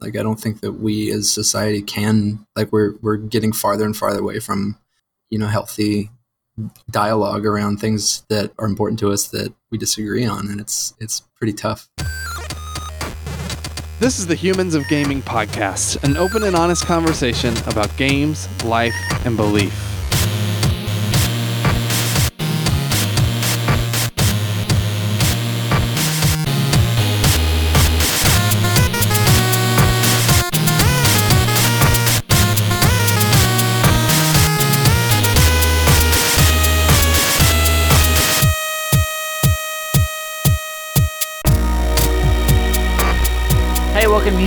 Like I don't think that we as society can like we're we're getting farther and farther away from you know healthy dialogue around things that are important to us that we disagree on and it's it's pretty tough. This is the Humans of Gaming podcast, an open and honest conversation about games, life, and belief.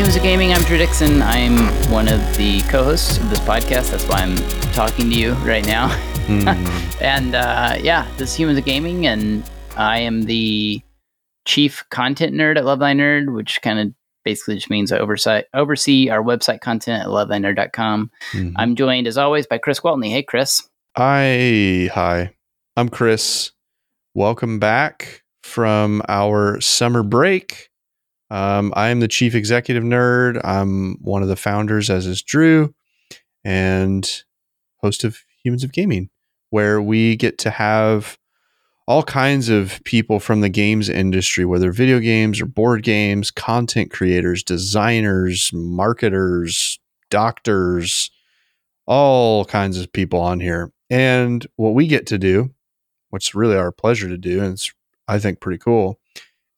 Humans of Gaming. I'm Drew Dixon. I'm one of the co-hosts of this podcast. That's why I'm talking to you right now. and uh, yeah, this is Humans of Gaming, and I am the chief content nerd at Love Thy Nerd, which kind of basically just means I oversight, oversee our website content at lovethynerd.com. Mhm. I'm joined, as always, by Chris Gwaltney. Hey, Chris. Hi, hi. I'm Chris. Welcome back from our summer break. Um, I am the chief executive nerd. I'm one of the founders, as is Drew, and host of Humans of Gaming, where we get to have all kinds of people from the games industry, whether video games or board games, content creators, designers, marketers, doctors, all kinds of people on here. And what we get to do, what's really our pleasure to do, and it's I think pretty cool,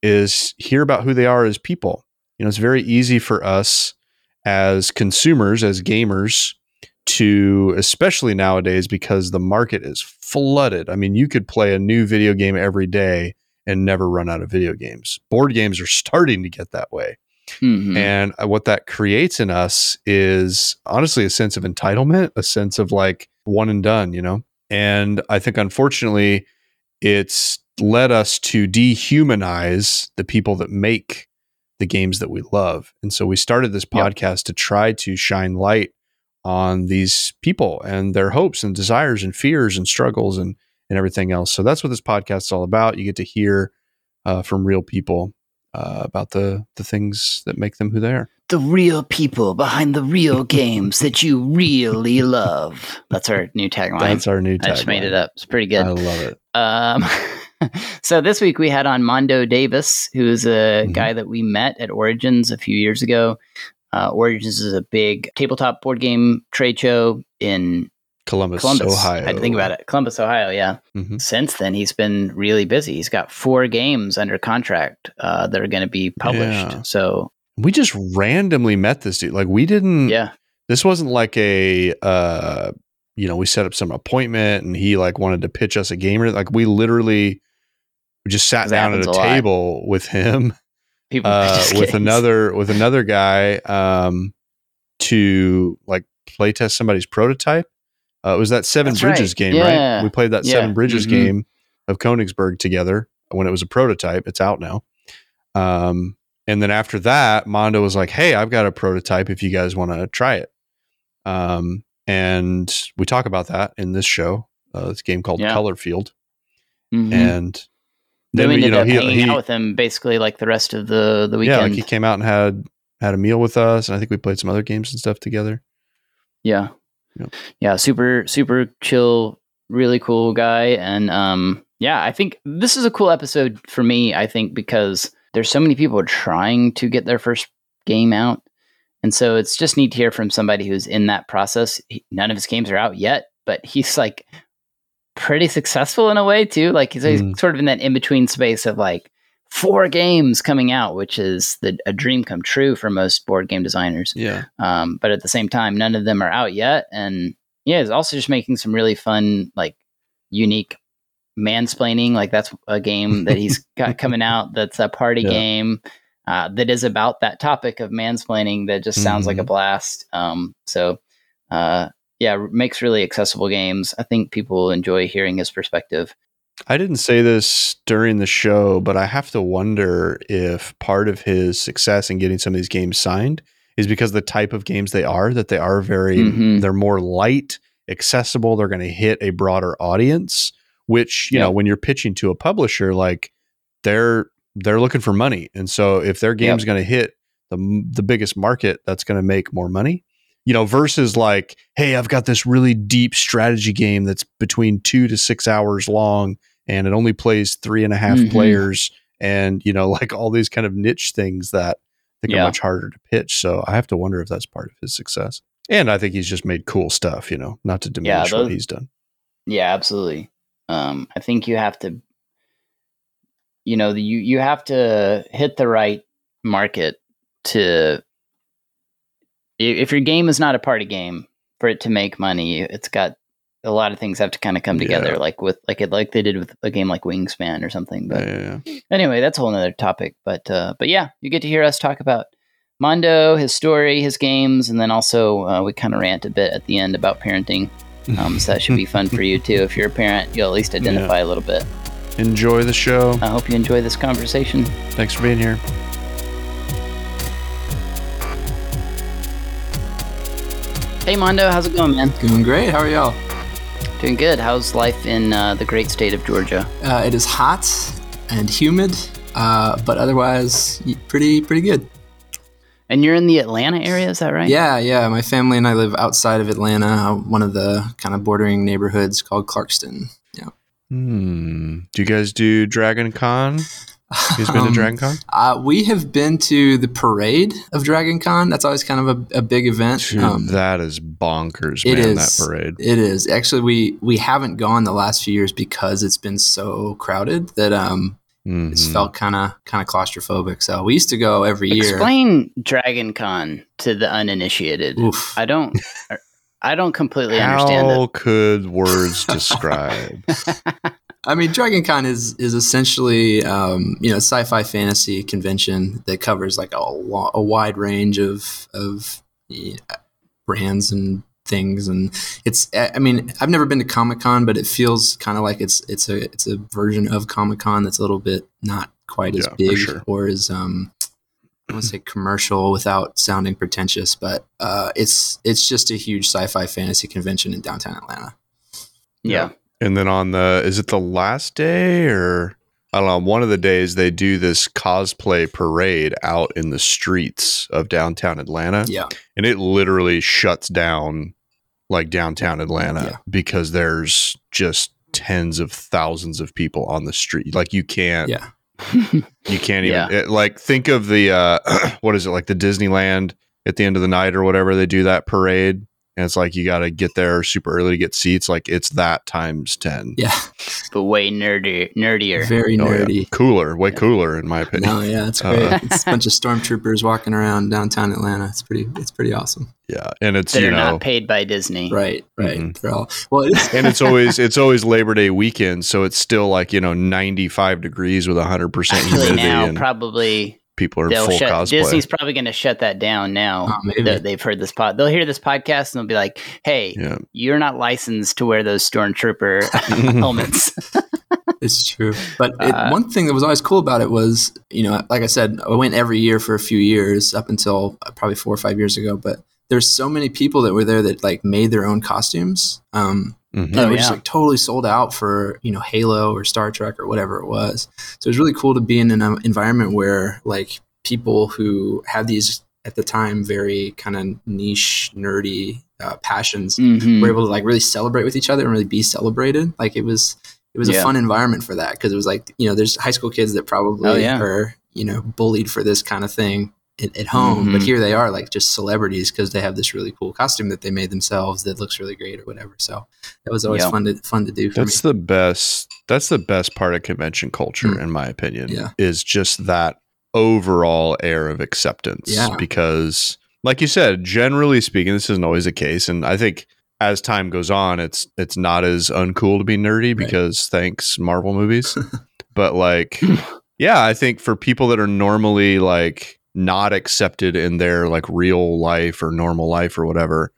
is hear about who they are as people. You know, it's very easy for us as consumers, as gamers, to especially nowadays because the market is flooded. I mean, you could play a new video game every day and never run out of video games. Board games are starting to get that way. Mhm. And uh, what that creates in us is honestly a sense of entitlement, a sense of like one and done, you know? And I think unfortunately, it's led us to dehumanize the people that make the games that we love. And so we started this Yep. podcast to try to shine light on these people and their hopes and desires and fears and struggles and, and everything else. So that's what this podcast is all about. You get to hear uh, from real people uh, about the the things that make them who they are. the real people behind the real games that you really love. That's our new tagline. That's our new. Tagline. I just made it up. It's pretty good. I love it. Um, so this week we had on Mondo Davis, who is a Mhm. guy that we met at Origins a few years ago. Uh, Origins is a big tabletop board game trade show in Columbus, Columbus. Ohio. I had to think about it. Columbus, Ohio. Yeah. Mhm. Since then, he's been really busy. He's got four games under contract uh, that are going to be published. Yeah. So We just randomly met this dude. Like we didn't. yeah, This wasn't like a. uh You know, we set up some appointment and he like wanted to pitch us a gamer. Like we literally just sat down at happens a a lot. table with him people uh, with kidding. another with another guy um, to like play test somebody's prototype. Uh, it was that Seven That's Bridges right. game, Yeah. right? We played that Yeah. Seven Bridges Mhm. game of Königsberg together when it was a prototype. It's out now. Um, and then after that, Mondo was like, "Hey, I've got a prototype. If you guys want to try it." Um, and we talk about that in this show. Uh, it's a game called Yeah. Color Field, Mhm. and then we ended up hanging he- out with him basically like the rest of the the weekend. yeah, like he came out and had had a meal with us, and I think we played some other games and stuff together. Yeah. Yep. Yeah, super super chill, really cool guy and um yeah, I think this is a cool episode for me, I think because there's so many people trying to get their first game out. And so it's just neat to hear from somebody who's in that process. He- None of his games are out yet, but he's like pretty successful in a way too. Like he's, he's Mhm. sort of in that in between space of like four games coming out, which is the, a dream come true for most board game designers. Yeah, Um, but at the same time, none of them are out yet. And yeah, he's also just making some really fun, like unique mansplaining. Like that's a game that he's got coming out. That's a party Yeah. game uh, that is about that topic of mansplaining. That just sounds like a Mhm. blast. Um, so uh, yeah, makes really accessible games. I think people will enjoy hearing his perspective. I didn't say this during the show, but I have to wonder if part of his success in getting some of these games signed is because the type of games they are that they are very Mhm. they're more light, accessible. They're going to hit a broader audience. Which you Yeah. know, when you're pitching to a publisher, like they're they're looking for money, and so if their game's going to hit the the biggest market that's going to make more money. You know, versus like, hey, I've got this really deep strategy game that's between two to six hours long, and it only plays three and a half Mhm. players, and you know, like all these kind of niche things that I think Yeah. are much harder to pitch. So I have to wonder if that's part of his success. And I think he's just made cool stuff. You know, not to diminish what those- he's done. Yeah, absolutely. Um, I think you have to, you know, the, you you have to hit the right market to. If your game is not a party game, for it to make money, it's got a lot of things have to kind of come together, Yeah. like with like it like they did with a game like Wingspan or something. But Yeah, yeah, anyway, that's a whole nother topic. But uh, but yeah, you get to hear us talk about Mondo, his story, his games, and then also uh, we kind of rant a bit at the end about parenting. Um, so that should be fun for you too. If you're a parent, you'll at least identify a little bit. Enjoy the show. I hope you enjoy this conversation. Thanks for being here. Hey Mondo, how's it going, man? Doing great. How are y'all? Doing good. How's life in uh, the great state of Georgia? Uh, it is hot and humid, uh, but otherwise pretty pretty good. And you're in the Atlanta area, is that right? Yeah, yeah. My family and I live outside of Atlanta, uh, one of the kind of bordering neighborhoods called Clarkston. Yeah. Hmm. Do you guys do Dragon Con? You guys been to Um, Dragon Con? Uh, we have been to the parade of Dragon Con. That's always kind of a, a big event. Dude, Um, that is bonkers, it man. is. That parade. It is actually we we haven't gone the last few years because it's been so crowded that um it's Mhm. felt kind of kind of claustrophobic. So we used to go every year. Explain Dragon Con to the uninitiated. Oof. I don't. I don't completely understand How could words describe? I mean, Dragon Con is is essentially um, you know sci-fi fantasy convention that covers like a, lo- a wide range of of yeah, brands and things, and it's I mean I've never been to Comic Con, but it feels kind of like it's it's a it's a version of Comic Con that's a little bit not quite as Yeah, big sure. or as um I want to say commercial without sounding pretentious, but uh, it's it's just a huge sci-fi fantasy convention in downtown Atlanta. yeah. And then on the is it the last day or I don't know, one of the days they do this cosplay parade out in the streets of downtown Atlanta. Yeah, and it literally shuts down like downtown Atlanta Yeah. because there's just tens of thousands of people on the street. Like you can't, yeah. you can't even Yeah. it- like think of the uh, what is it like the Disneyland at the end of the night or whatever they do that parade. And it's like you got to get there super early to get seats. Like it's that times ten. Yeah, but way nerdy, nerdier. very Oh, yeah. nerdy. cooler, way cooler in my opinion. No, yeah, it's Uh, it's a bunch of stormtroopers walking around downtown Atlanta. It's pretty. It's pretty awesome. Yeah, and it's that you are know not paid by Disney. Right, right. Mhm. They're all well. It is, and it's always it's always Labor Day weekend, so it's still like you know ninety five degrees with hundred percent Actually, humidity, now and probably people are they'll full shut. cosplay. Disney's probably going to shut that down now. Oh, that they've heard this pod. They'll hear this podcast and they'll be like, "Hey, yeah, you're not licensed to wear those stormtrooper helmets." it's true. But it, Uh, one thing that was always cool about it was, you know, like I said, I went every year for a few years up until uh, probably four or five years ago. But there's so many people that were there that like made their own costumes. Um, Mhm. and it Oh, was just like totally sold out for you know Halo or Star Trek or whatever it was. So it was really cool to be in an um, environment where like people who had these at the time very kind of niche nerdy uh, passions Mhm. were able to like really celebrate with each other and really be celebrated. Like it was it was Yeah. a fun environment for that because it was like you know there's high school kids that probably Oh, yeah. are you know bullied for this kind of thing at, at home, but Mhm. here they are like just celebrities because they have this really cool costume that they made themselves that looks really great or whatever. So that was always Yeah. fun to fun to do for That's me. the best. That's the best part of convention culture, Mm. in my opinion. Yeah. is just that overall air of acceptance. Yeah. because, like you said, generally speaking, this isn't always the case, and I think as time goes on, it's it's not as uncool to be nerdy Right. because thanks Marvel movies. but like, yeah, I think for people that are normally like not accepted in their like real life or normal life or whatever,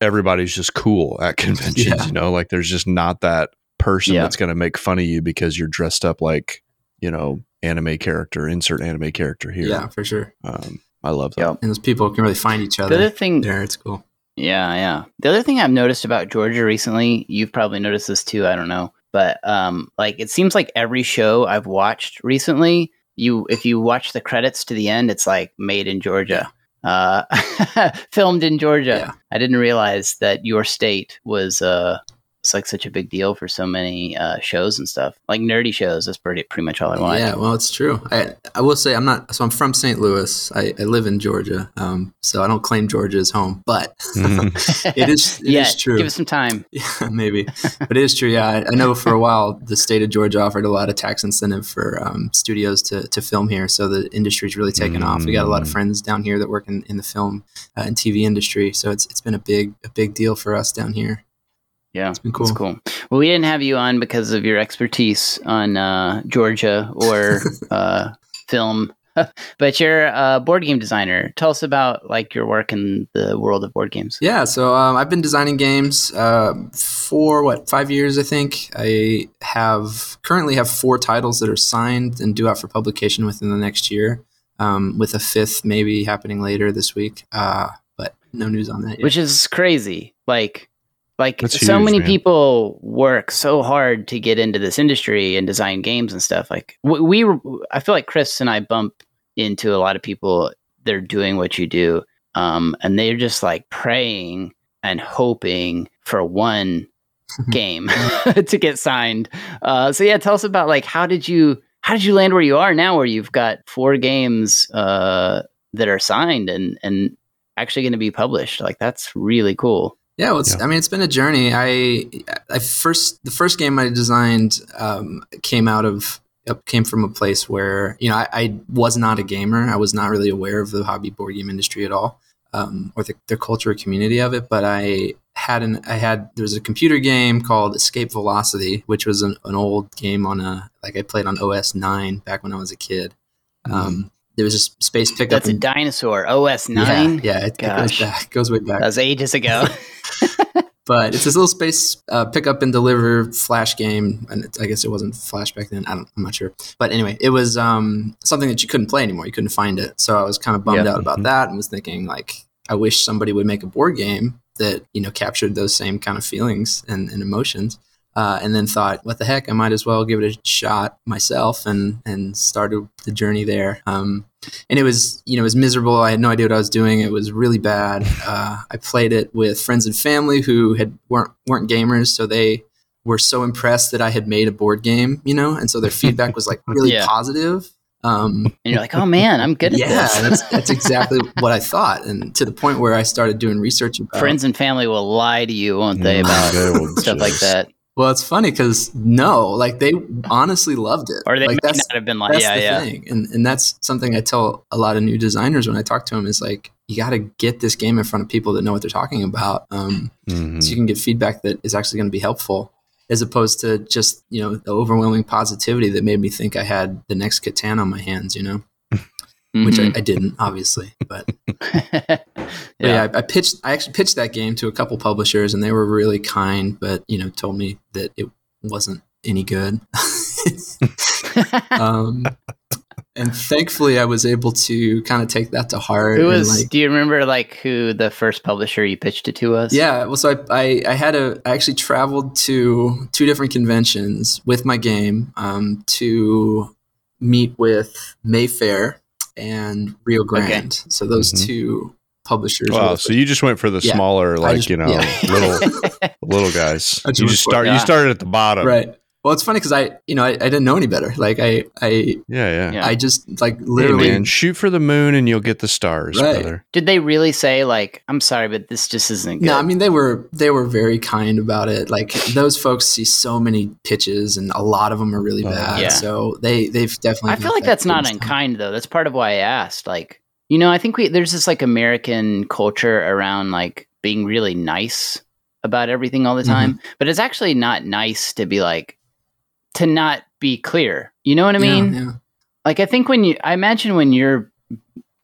everybody's just cool at conventions. Yeah. You know, like there's just not that person Yeah. that's going to make fun of you because you're dressed up like you know anime character. Insert anime character here. Yeah, for sure. Um, I love that. Yep. And those people can really find each other The other other thing, there. It's cool. yeah, yeah. The other thing I've noticed about Georgia recently, you've probably noticed this too. I don't know, but um, like it seems like every show I've watched recently, you if you watch the credits to the end, it's like made in Georgia, uh, filmed in Georgia. Yeah. I didn't realize that your state was uh, it's like such a big deal for so many uh, shows and stuff, like nerdy shows. That's pretty pretty much all I want. Yeah, well, it's true. I I will say I'm not. So I'm from St. Louis. I, I live in Georgia. Um, so I don't claim Georgia as home, but Mhm. it is it is yeah, true. give us some time. Yeah, maybe, but it is true. Yeah, I, I know for a while the state of Georgia offered a lot of tax incentive for um, studios to, to film here, so the industry's really taken off. We got a lot of Mm. friends down here that work in, in the film uh, and TV industry, so it's it's been a big a big deal for us down here. Yeah, been That's cool. cool. Well, we didn't have you on because of your expertise on uh, Georgia or uh, film, but you're a board game designer. Tell us about like your work in the world of board games. Yeah, so um, I've been designing games uh, for what five years, I think. I have currently have four titles that are signed and due out for publication within the next year, um, with a fifth maybe happening later this week. Uh, but no news on that yet. which is crazy. Like, like That's so huge, many man. people work so hard to get into this industry and design games and stuff. Like, we, we I feel like Chris and I bump into a lot of people. They're doing what you do, um, and they're just like praying and hoping for one game to get signed. Uh, so yeah, tell us about like how did you how did you land where you are now, where you've got four games uh, that are signed and and actually going to be published. Like that's really cool. Yeah, well, it's, Yeah. I mean, it's been a journey. I, I first the first game I designed um, came out of came from a place where you know I, I was not a gamer. I was not really aware of the hobby board game industry at all, um, or the, the culture or community of it. But I had an I had there was a computer game called Escape Velocity, which was an, an old game on a like I played on OS nine back when I was a kid. Um, there was a space pickup. That's a and- dinosaur. OS nine. yeah, it, it goes back, goes way back That was ages ago. but it's this little space uh, pick up and deliver flash game and it, i guess it wasn't flash back then I don't, i'm not sure but anyway it was um, something that you couldn't play anymore you couldn't find it so i was kind of bummed Yeah. out about Mhm. that and was thinking like i wish somebody would make a board game that you know captured those same kind of feelings and, and emotions uh, and then thought, what the heck? I might as well give it a shot myself, and and started the journey there. Um, and it was, you know, it was miserable. I had no idea what I was doing. It was really bad. Uh, I played it with friends and family who had weren't weren't gamers, so they were so impressed that I had made a board game, you know, and so their feedback was like really Yeah. positive. Um, and you're like, oh man, I'm good at yeah, this. that's that's exactly what I thought, and to the point where I started doing research about. Friends and family will lie to you, won't they, about they stuff like that? Well, it's funny because no, like they honestly loved it, Or they like might that's not have been like, that's yeah, the yeah. thing, and and that's something I tell a lot of new designers when I talk to them is like you got to get this game in front of people that know what they're talking about, um, Mhm. so you can get feedback that is actually going to be helpful, as opposed to just you know the overwhelming positivity that made me think I had the next Catan on my hands, you know, which Mhm. I, I didn't obviously, but yeah. Yeah, I, I pitched. I actually pitched that game to a couple publishers, and they were really kind, but you know, told me that it wasn't any good. um, and thankfully, I was able to kind of take that to heart. who was? like, do you remember like who the first publisher you pitched it to was? yeah, well, so I, I, I had a. I actually traveled to two different conventions with my game um, to meet with Mayfair and Rio Grande. So those Mhm. two publishers. Wow, so you just went for the Yeah. smaller, like just- you know, yeah. little little guys. I just You just for it. start. Yeah. You started at the bottom, right well it's funny because i you know I, I didn't know any better like i i Yeah, yeah. Yeah. i just like Hey literally man, shoot for the moon and you'll get the stars, Right. brother. Did they really say like, I'm sorry, but this just isn't good? no i mean they were they were very kind about it like those folks see so many pitches and a lot of them are really Oh, bad yeah. so they they've definitely I feel like that's not unkind though. That's part of why I asked. Like, you know, I think we there's this like American culture around like being really nice about everything all the Mm-hmm. time, but it's actually not nice to be like to not be clear. You know what I mean? yeah, Like I think when you I imagine when you're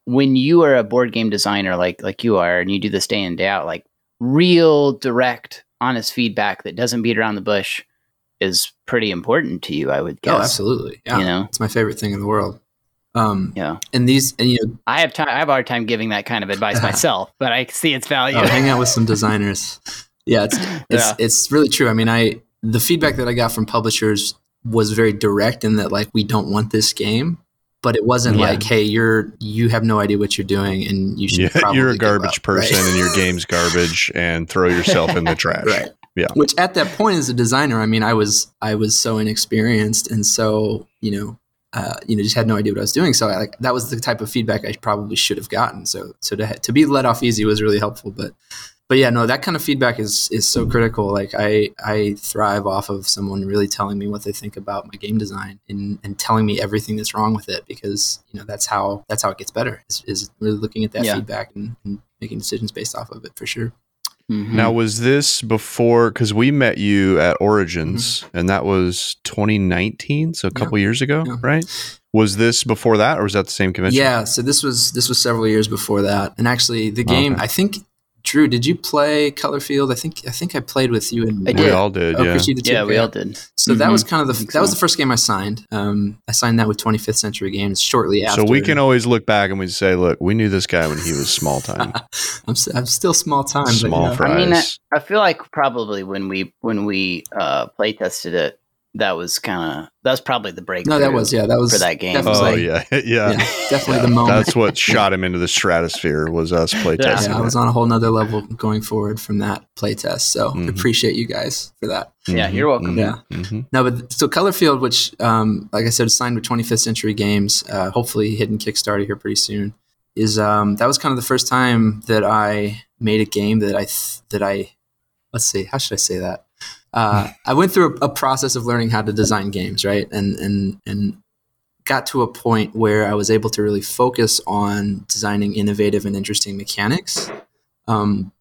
when you are a board game designer like like you are and you do this day in day out like real direct honest feedback that doesn't beat around the bush is pretty important to you, I would guess. oh absolutely yeah You know? it's my favorite thing in the world um Yeah. and these and you know I have time. I have a hard time giving that kind of advice myself, but I see its value. oh, hang out with some designers yeah it's it's Yeah. it's really true i mean i the feedback that i got from publishers was very direct in that like we don't want this game but it wasn't Yeah. like, hey, you're you have no idea what you're doing, and you should. Yeah, probably you're a garbage up," person right? and your game's garbage and throw yourself in the trash. right Yeah. which at that point as a designer i mean i was i was so inexperienced and so you know uh, you know just had no idea what i was doing. So I, like that was the type of feedback i probably should have gotten. So so to, to be let off easy was really helpful but but yeah no that kind of feedback is is so critical. Like i i thrive off of someone really telling me what they think about my game design and and telling me everything that's wrong with it because you know that's how that's how it gets better is, is really looking at that Yeah. feedback and, and making decisions based off of it for sure Mhm. Now, was this before? Because we met you at Origins, and that was 2019, so a Mm-hmm. Yeah. couple years ago, Yeah. right? Was this before that, or was that the same convention? Yeah, so this was this was several years before that, and actually the game. Okay. I think Drew, did you play Colorfield? I think I think I played with you and I we all did. Oh, yeah. Did yeah, we all did. So that Mhm. was kind of the think that was the first game I signed. Um, I signed that with 25th Century Games shortly after. So we can always look back and we say, "Look, we knew this guy when he was small time, I'm, s- I'm still small time, but, you small know. fries." I mean, I, I feel like probably when we when we uh, play tested it, that was kind of that was probably the break. No, that was yeah, that was for that game. That was oh like, yeah, yeah, yeah, definitely Yeah. the moment. That's what shot him into the stratosphere was us playtesting. yeah, I was on a whole nother level going forward from that playtest. So Mhm. appreciate you guys for that. Yeah, you're welcome. Yeah. hmm No, but so Colorfield, which, um, like I said, is signed with 25th Century Games, uh, hopefully hitting Kickstarter here pretty soon, is um, that was kind of the first time that I made a game that I th- that I let's see, how should I say that? Uh, I went through a, a process of learning how to design games, right, and and and got to a point where I was able to really focus on designing innovative and interesting mechanics. Um,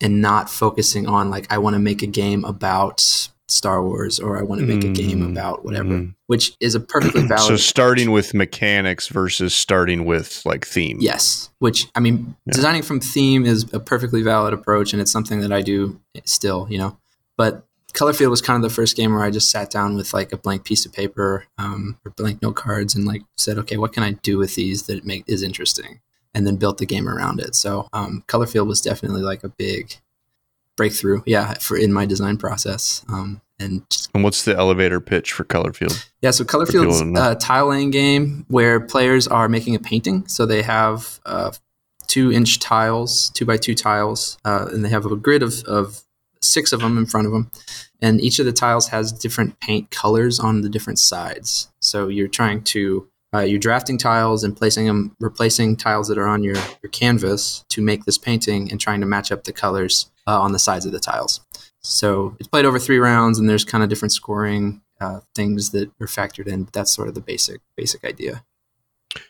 and not focusing on like I want to make a game about Star Wars or I want to make a game Mm, about whatever, mm. which is a perfectly valid. So starting with mechanics versus starting with like theme. yes, which I mean, Yeah. designing from theme is a perfectly valid approach, and it's something that I do still, you know. But Colorfield was kind of the first game where I just sat down with like a blank piece of paper um, or blank note cards and like said, okay, what can I do with these that make is interesting, and then built the game around it. So um, Colorfield was definitely like a big breakthrough, yeah, for in my design process. Um, and just And what's the elevator pitch for Colorfield? yeah, so Colorfield's a tile laying game where players are making a painting. So they have uh, two inch tiles, two by two tiles, uh, and they have a grid of, of six of them in front of them. And each of the tiles has different paint colors on the different sides. So you're trying to, uh, you're drafting tiles and placing them, replacing tiles that are on your, your canvas to make this painting and trying to match up the colors uh, on the sides of the tiles. So it's played over three rounds, and there's kind of different scoring uh, things that are factored in. But that's sort of the basic basic idea.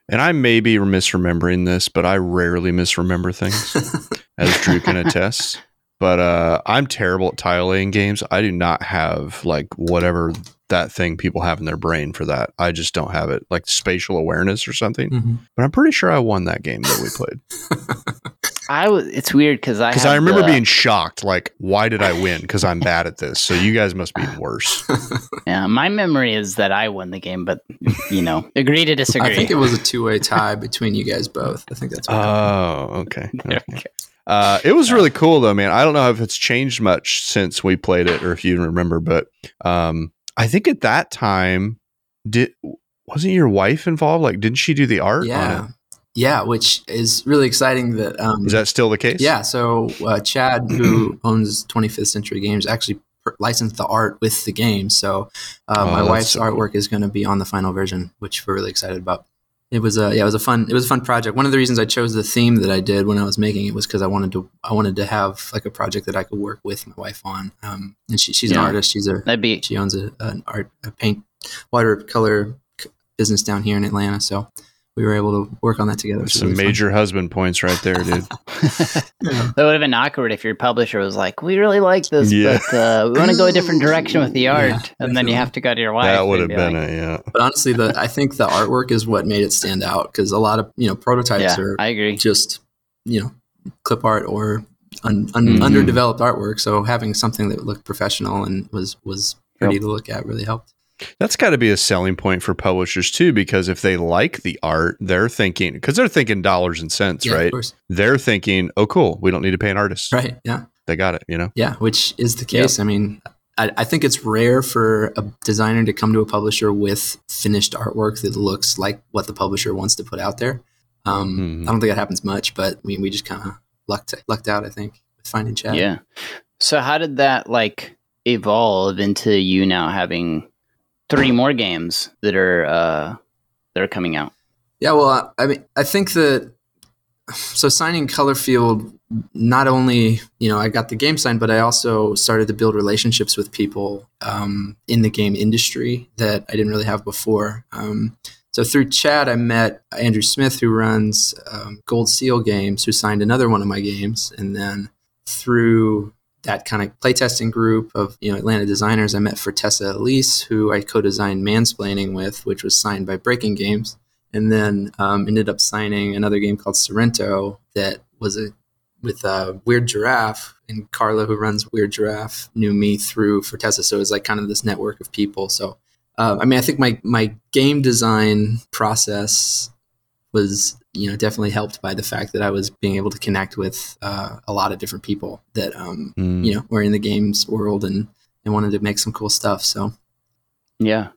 And I may be misremembering this, but I rarely misremember things, as Drew can attest. But uh, I'm terrible at tile laying games. I do not have like whatever that thing people have in their brain for that. I just don't have it, like spatial awareness or something. Mhm. But I'm pretty sure I won that game that we played I was. It's weird because I because I remember the- being shocked. Like, why did I win? Because I'm bad at this. So you guys must be worse. Yeah, my memory is that I won the game, but you know, agree to disagree. I think it was a two way tie between you guys both. I think that's what happened. Oh, okay. There okay. Uh, it was really cool though, man. I don't know if it's changed much since we played it or if you remember, but um, I think at that time, did wasn't your wife involved? Like, didn't she do the art? yeah, yeah, which is really exciting. That um? Is that still the case? yeah. So uh, Chad, who owns 25th Century Games, actually per- licensed the art with the game. So uh, Oh, my wife's so cool. artwork is going to be on the final version, which we're really excited about. It was a yeah, it was a fun it was a fun project. One of the reasons I chose the theme that I did when I was making it was because I wanted to I wanted to have like a project that I could work with my wife on. Um, and she, she's an artist. She's a That'd be she owns a, an art a paint watercolor c- business down here in Atlanta. So we were able to work on that together. Some really fun. major husband points right there, dude. Yeah. that would have been awkward if your publisher was like, "We really like this, Yeah. but uh, we want to go a different direction with the Yeah, art," and then you have to go to your wife. that would have be been like, a yeah. But honestly, the I think the artwork is what made it stand out because a lot of you know prototypes Yeah, are I agree. just you know clip art or un, un, Mhm. underdeveloped artwork. So having something that looked professional and was was pretty to look at really helped. That's got to be a selling point for publishers too, because if they like the art, they're thinking because they're thinking dollars and cents, Yeah, of right? course. They're thinking, oh, cool, we don't need to pay an artist. Right. Yeah. They got it, you know. Yeah. Which is the case. I mean, I, I think it's rare for a designer to come to a publisher with finished artwork that looks like what the publisher wants to put out there. Um, Mhm. I don't think that happens much, but we we just kind of lucked lucked out. I think with finding Chad. Yeah. So how did that like evolve into you now having three more games that are uh that are coming out? Yeah, well, I- I mean, I think that so signing Colorfield, not only you know I got the game signed, but I also started to build relationships with people um, in the game industry that I didn't really have before. Um, so through Chad, I met Andrew Smith, who runs um, Gold Seal Games, who signed another one of my games, and then through that kind of playtesting group of you know Atlanta designers, I met Fertessa Allyse, who I co-designed Mansplaining with, which was signed by Breaking Games and then um, ended up signing another game called Sorrento that was a with a Weird Giraffe, and Carla, who runs Weird Giraffe, knew me through Fertessa, so it was like kind of this network of people. So, uh, I mean, I think my my game design process was you know definitely helped by the fact that I was being able to connect with uh, a lot of different people that um, Mm. you know were in the games world and and wanted to make some cool stuff. So. Yeah.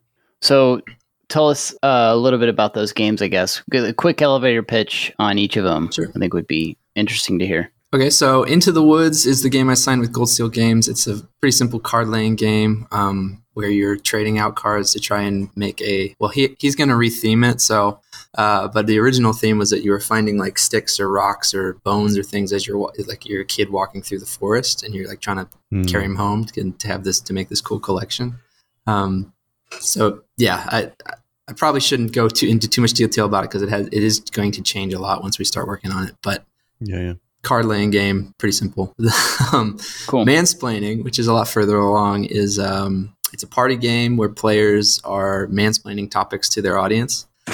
So tell us uh, a little bit about those games, I guess. A quick elevator pitch on each of them. Sure. I think would be interesting to hear. Okay, so Into the Woods is the game I signed with Gold Seal Games. It's a pretty simple card laying game um, where you're trading out cards to try and make a. Well, he, he's going to retheme it. So, uh, but the original theme was that you were finding like sticks or rocks or bones or things as you're like you're a kid walking through the forest and you're like trying to Mm. carry them home to, to have this to make this cool collection. Um, so yeah, I I probably shouldn't go too into too much detail about it because it has it is going to change a lot once we start working on it. But Yeah, yeah. card laying game, pretty simple. um, Cool. mansplaining, which is a lot further along, is um, it's a party game where players are mansplaining topics to their audience.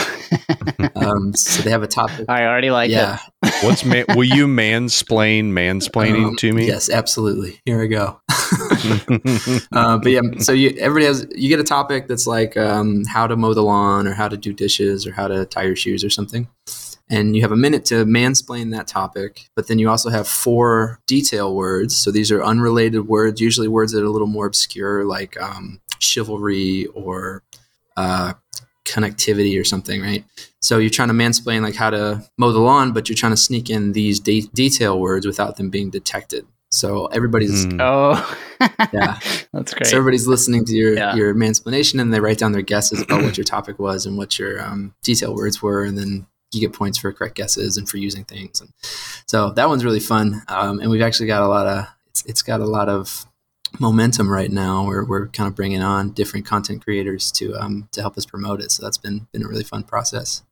Um, so they have a topic. I already like yeah, it. What's man? will you mansplain mansplaining Um, to me? Yes, absolutely. Here I go. uh, but yeah, so you everybody has you get a topic that's like um, how to mow the lawn or how to do dishes or how to tie your shoes or something, and you have a minute to mansplain that topic. But then you also have four detail words. So these are unrelated words, usually words that are a little more obscure, like um, chivalry or uh, connectivity or something, right? So you're trying to mansplain like how to mow the lawn, but you're trying to sneak in these de- detail words without them being detected. So everybody's Mm. Oh, Yeah. that's great. so everybody's listening to your Yeah. your mansplaination, and they write down their guesses about what your topic was and what your um, detail words were, and then you get points for correct guesses and for using things. And so that one's really fun, um, and we've actually got a lot of it's, it's got a lot of momentum right now. Where we're kind of bringing on different content creators to um, to help us promote it. So that's been been a really fun process.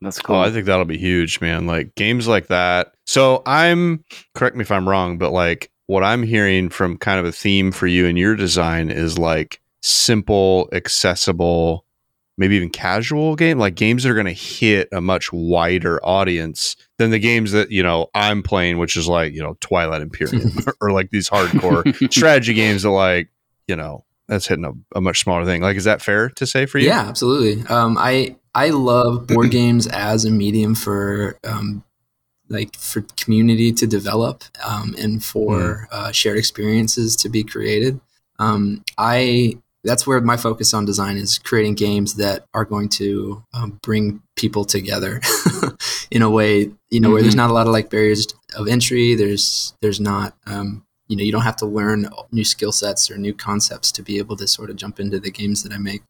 That's cool. Oh, I think that'll be huge, man. Like games like that. So I'm correct me if I'm wrong, but like what I'm hearing from kind of a theme for you and your design is like simple, accessible, maybe even casual game, like games that are going to hit a much wider audience than the games that, you know, I'm playing, which is like, you know, Twilight Imperium or like these hardcore strategy games that like, you know, that's hitting a, a much smaller thing. Like, is that fair to say for you? Yeah, absolutely. Um, I I love board games as a medium for um, like for community to develop um, and for uh, shared experiences to be created. Um, I that's where my focus on design is creating games that are going to um, bring people together in a way you know where there's Mhm. not a lot of like barriers of entry. There's there's not um, you know you don't have to learn new skill sets or new concepts to be able to sort of jump into the games that I make.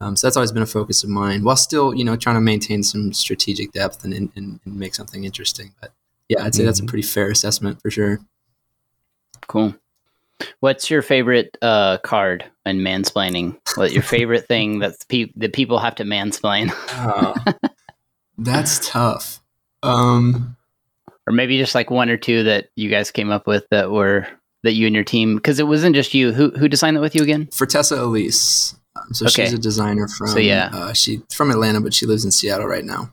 Um, so that's always been a focus of mine, while still, you know, trying to maintain some strategic depth and, and, and make something interesting. But yeah, I'd say that's a Mhm. pretty fair assessment for sure. cool. What's your favorite uh, card in mansplaining? What your favorite thing that's pe- that people have to mansplain, that's tough. Um, or maybe just like one or two that you guys came up with that were that you and your team? Because it wasn't just you. Who who designed that with you again? for Tessa Elise, um, so Okay. she's a designer from So, yeah. uh, she from Atlanta, but she lives in Seattle right now.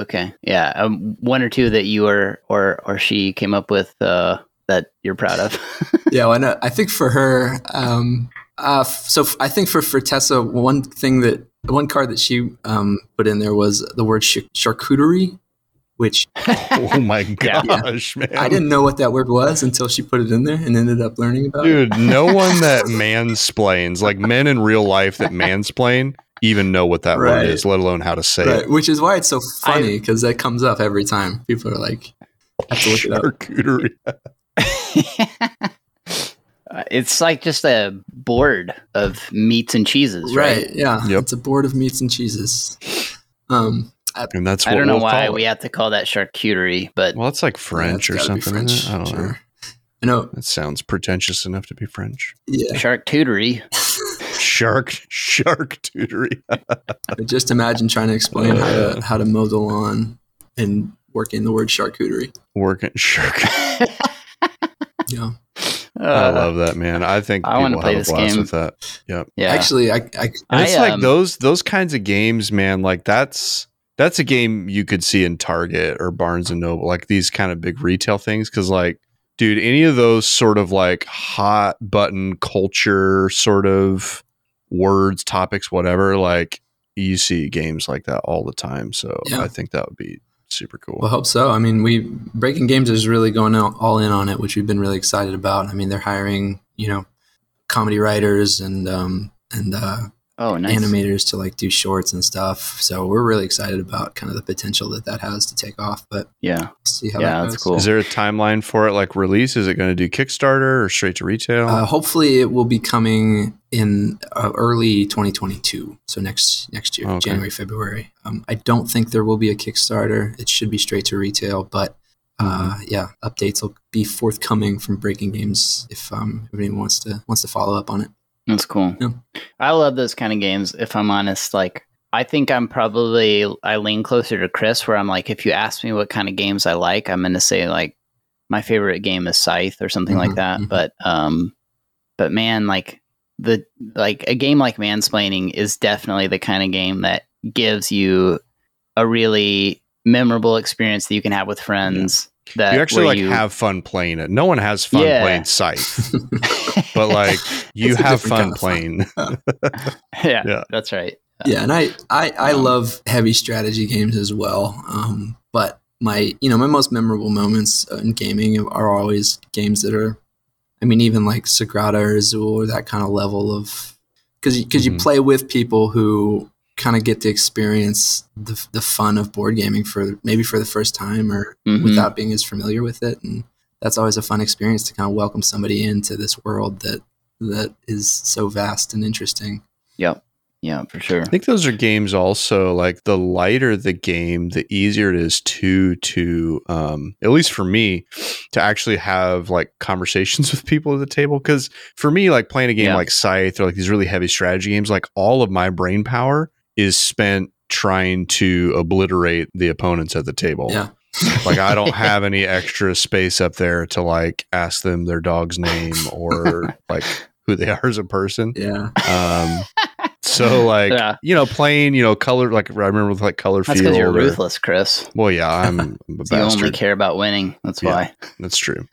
Okay, yeah, um, one or two that you or or or she came up with uh, that you're proud of. yeah, well, I, know, I think for her, um, uh, f- so f- I think for Fertessa, one thing that one card that she um, put in there was the word ch- charcuterie, which oh my Yeah. gosh, man! I didn't know what that word was until she put it in there and ended up learning about it. Dude, no one that mansplains, like men in real life that mansplain, even know what that word is, let alone how to say Right, it. which is why it's so funny because that comes up every time. People are like, have to look it up. Charcuterie. it's like just a board of meats and cheeses, right? Right. Yeah. Yep. It's a board of meats and cheeses. Um, And that's what I don't know we'll why we have to call that charcuterie, but Well, it's like French yeah, or it's gotta be something. isn't? I don't know. sure. I know. That sounds pretentious enough to be French. Yeah. charcuterie. Shark, charcuterie. But just imagine trying to explain how to how to mow the lawn and working the word charcuterie. Working shark. Yeah. I love that, man. I think Uh, I wanna play have a this game. with that. Yep. Yeah, Actually, I, I And it's I, like um, those those kinds of games, man. Like that's that's a game you could see in Target or Barnes and Noble, like these kind of big retail things. Because like, dude, any of those sort of like hot button culture sort of words, topics, whatever. Like you see games like that all the time. So Yeah. I think that would be super cool. Well, I hope so. I mean, we Breaking Games is really going out, all in on it, which we've been really excited about. I mean, they're hiring you know comedy writers and um, and uh, oh, nice. animators to like do shorts and stuff. So we're really excited about kind of the potential that that has to take off. But Yeah, we'll see how Yeah, that that's cool. Is there a timeline for it, like release? Is it going to do Kickstarter or straight to retail? Uh, hopefully, it will be coming in uh, early 2022. So next next year, Okay. January, February. Um, I don't think there will be a Kickstarter. It should be straight to retail, but uh, yeah, updates will be forthcoming from Breaking Games if um, if anyone wants to wants to follow up on it. That's cool. Yeah. I love those kind of games. If I'm honest, like I think I'm probably I lean closer to Chris, where I'm like, if you ask me what kind of games I like, I'm going to say like my favorite game is Scythe or something like Mhm, that. mhm. But um, but man, like the like a game like Mansplaining is definitely the kind of game that gives you a really memorable experience that you can have with friends. That you actually like you- have fun playing it. No one has fun Yeah. playing Scythe, but like you have fun kind of fun. playing. yeah, Yeah. that's right. yeah, and I I, I Um, love heavy strategy games as well. Um, but my you know my most memorable moments in gaming are always games that are, I mean, even like Sagrada or Azul or that kind of level of because because you Mhm. play with people who kind of get to experience the the fun of board gaming for maybe for the first time or Mhm. without being as familiar with it, and that's always a fun experience to kind of welcome somebody into this world that that is so vast and interesting. Yep. Yeah, for sure. I think those are games also like the lighter the game, the easier it is to to um at least for me to actually have like conversations with people at the table cuz for me like playing a game Yeah. like Scythe or like these really heavy strategy games like all of my brain power is spent trying to obliterate the opponents at the table. Yeah. like I don't have any extra space up there to like ask them their dog's name or like who they are as a person. Yeah. Um, so like Yeah. you know, playing you know color like I remember with like color That's field. because you're or- ruthless, Chris. Well, yeah, I'm, I'm a You only care about winning. That's Yeah. why. That's true.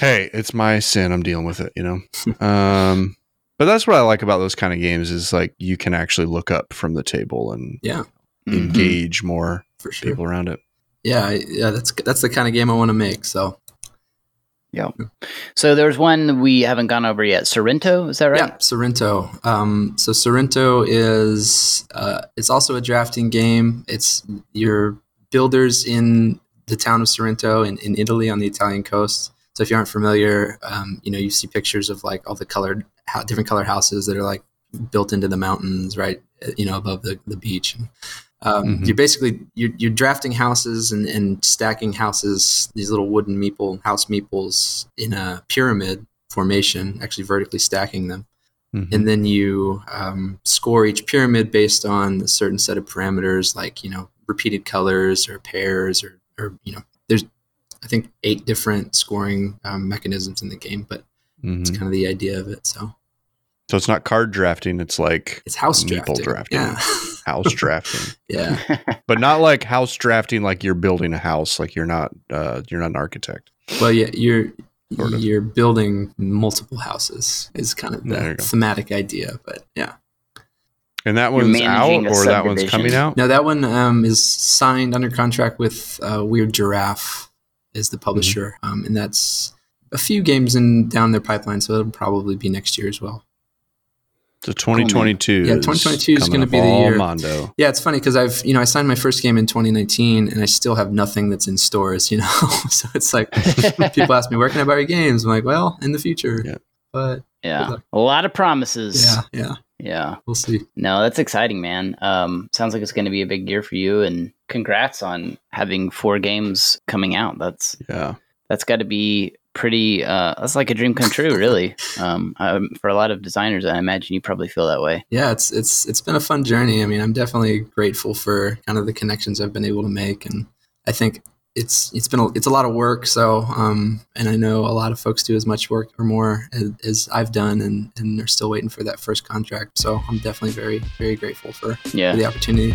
hey, it's my sin. I'm dealing with it. You know. Um, but that's what I like about those kind of games is like you can actually look up from the table and Yeah. Mhm. engage more For sure. people around it. Yeah, yeah, that's that's the kind of game I want to make. So yeah. So there's one we haven't gone over yet. Sorrento, is that right? yeah, Sorrento. Um, so Sorrento is uh, it's also a drafting game. It's your builders in the town of Sorrento in, in Italy on the Italian coast. So if you aren't familiar, um, you know you see pictures of like all the colored different colored houses that are like built into the mountains, right? uh, You know above the the beach. Um, Mhm. You're basically you're, you're drafting houses and, and stacking houses, these little wooden meeple house meeples in a pyramid formation, actually vertically stacking them Mhm. and then you um, score each pyramid based on a certain set of parameters like you know repeated colors or pairs or, or you know i think eight different scoring um, mechanisms in the game but it's Mhm. kind of the idea of it so So it's not card drafting; it's like it's house Meeple drafting, drafting. yeah house drafting, yeah but not like house drafting like you're building a house. Like you're not uh, you're not an architect. well yeah you're Sort of. you're building multiple houses is kind of the thematic idea but yeah And that You're one's out or that one's coming out? No, that one um, is signed under contract with uh, Weird Giraffe, is the publisher, Mm-hmm. um, and that's a few games in down their pipeline, so it'll probably be next year as well. So 2022. Yeah, 2022 is coming gonna be the year. Mondo. Yeah, it's funny because I've you know I signed my first game in 2019, and I still have nothing that's in stores. You know, so it's like people ask me where can I buy your games. I'm like, well, in the future. Yeah. But yeah, a lot of promises. yeah, yeah, yeah. we'll see. No, that's exciting, man. Um, sounds like it's going to be a big year for you, and congrats on having four games coming out. That's Yeah. that's got to be pretty. Uh, that's like a dream come true, really. Um, um, for a lot of designers, I imagine you probably feel that way. Yeah, it's it's it's been a fun journey. I mean, I'm definitely grateful for kind of the connections I've been able to make, and I think it's it's been a, it's a lot of work. So, um, and I know a lot of folks do as much work or more as, as I've done, and and they're still waiting for that first contract. So, I'm definitely very very grateful for, Yeah. for the opportunity.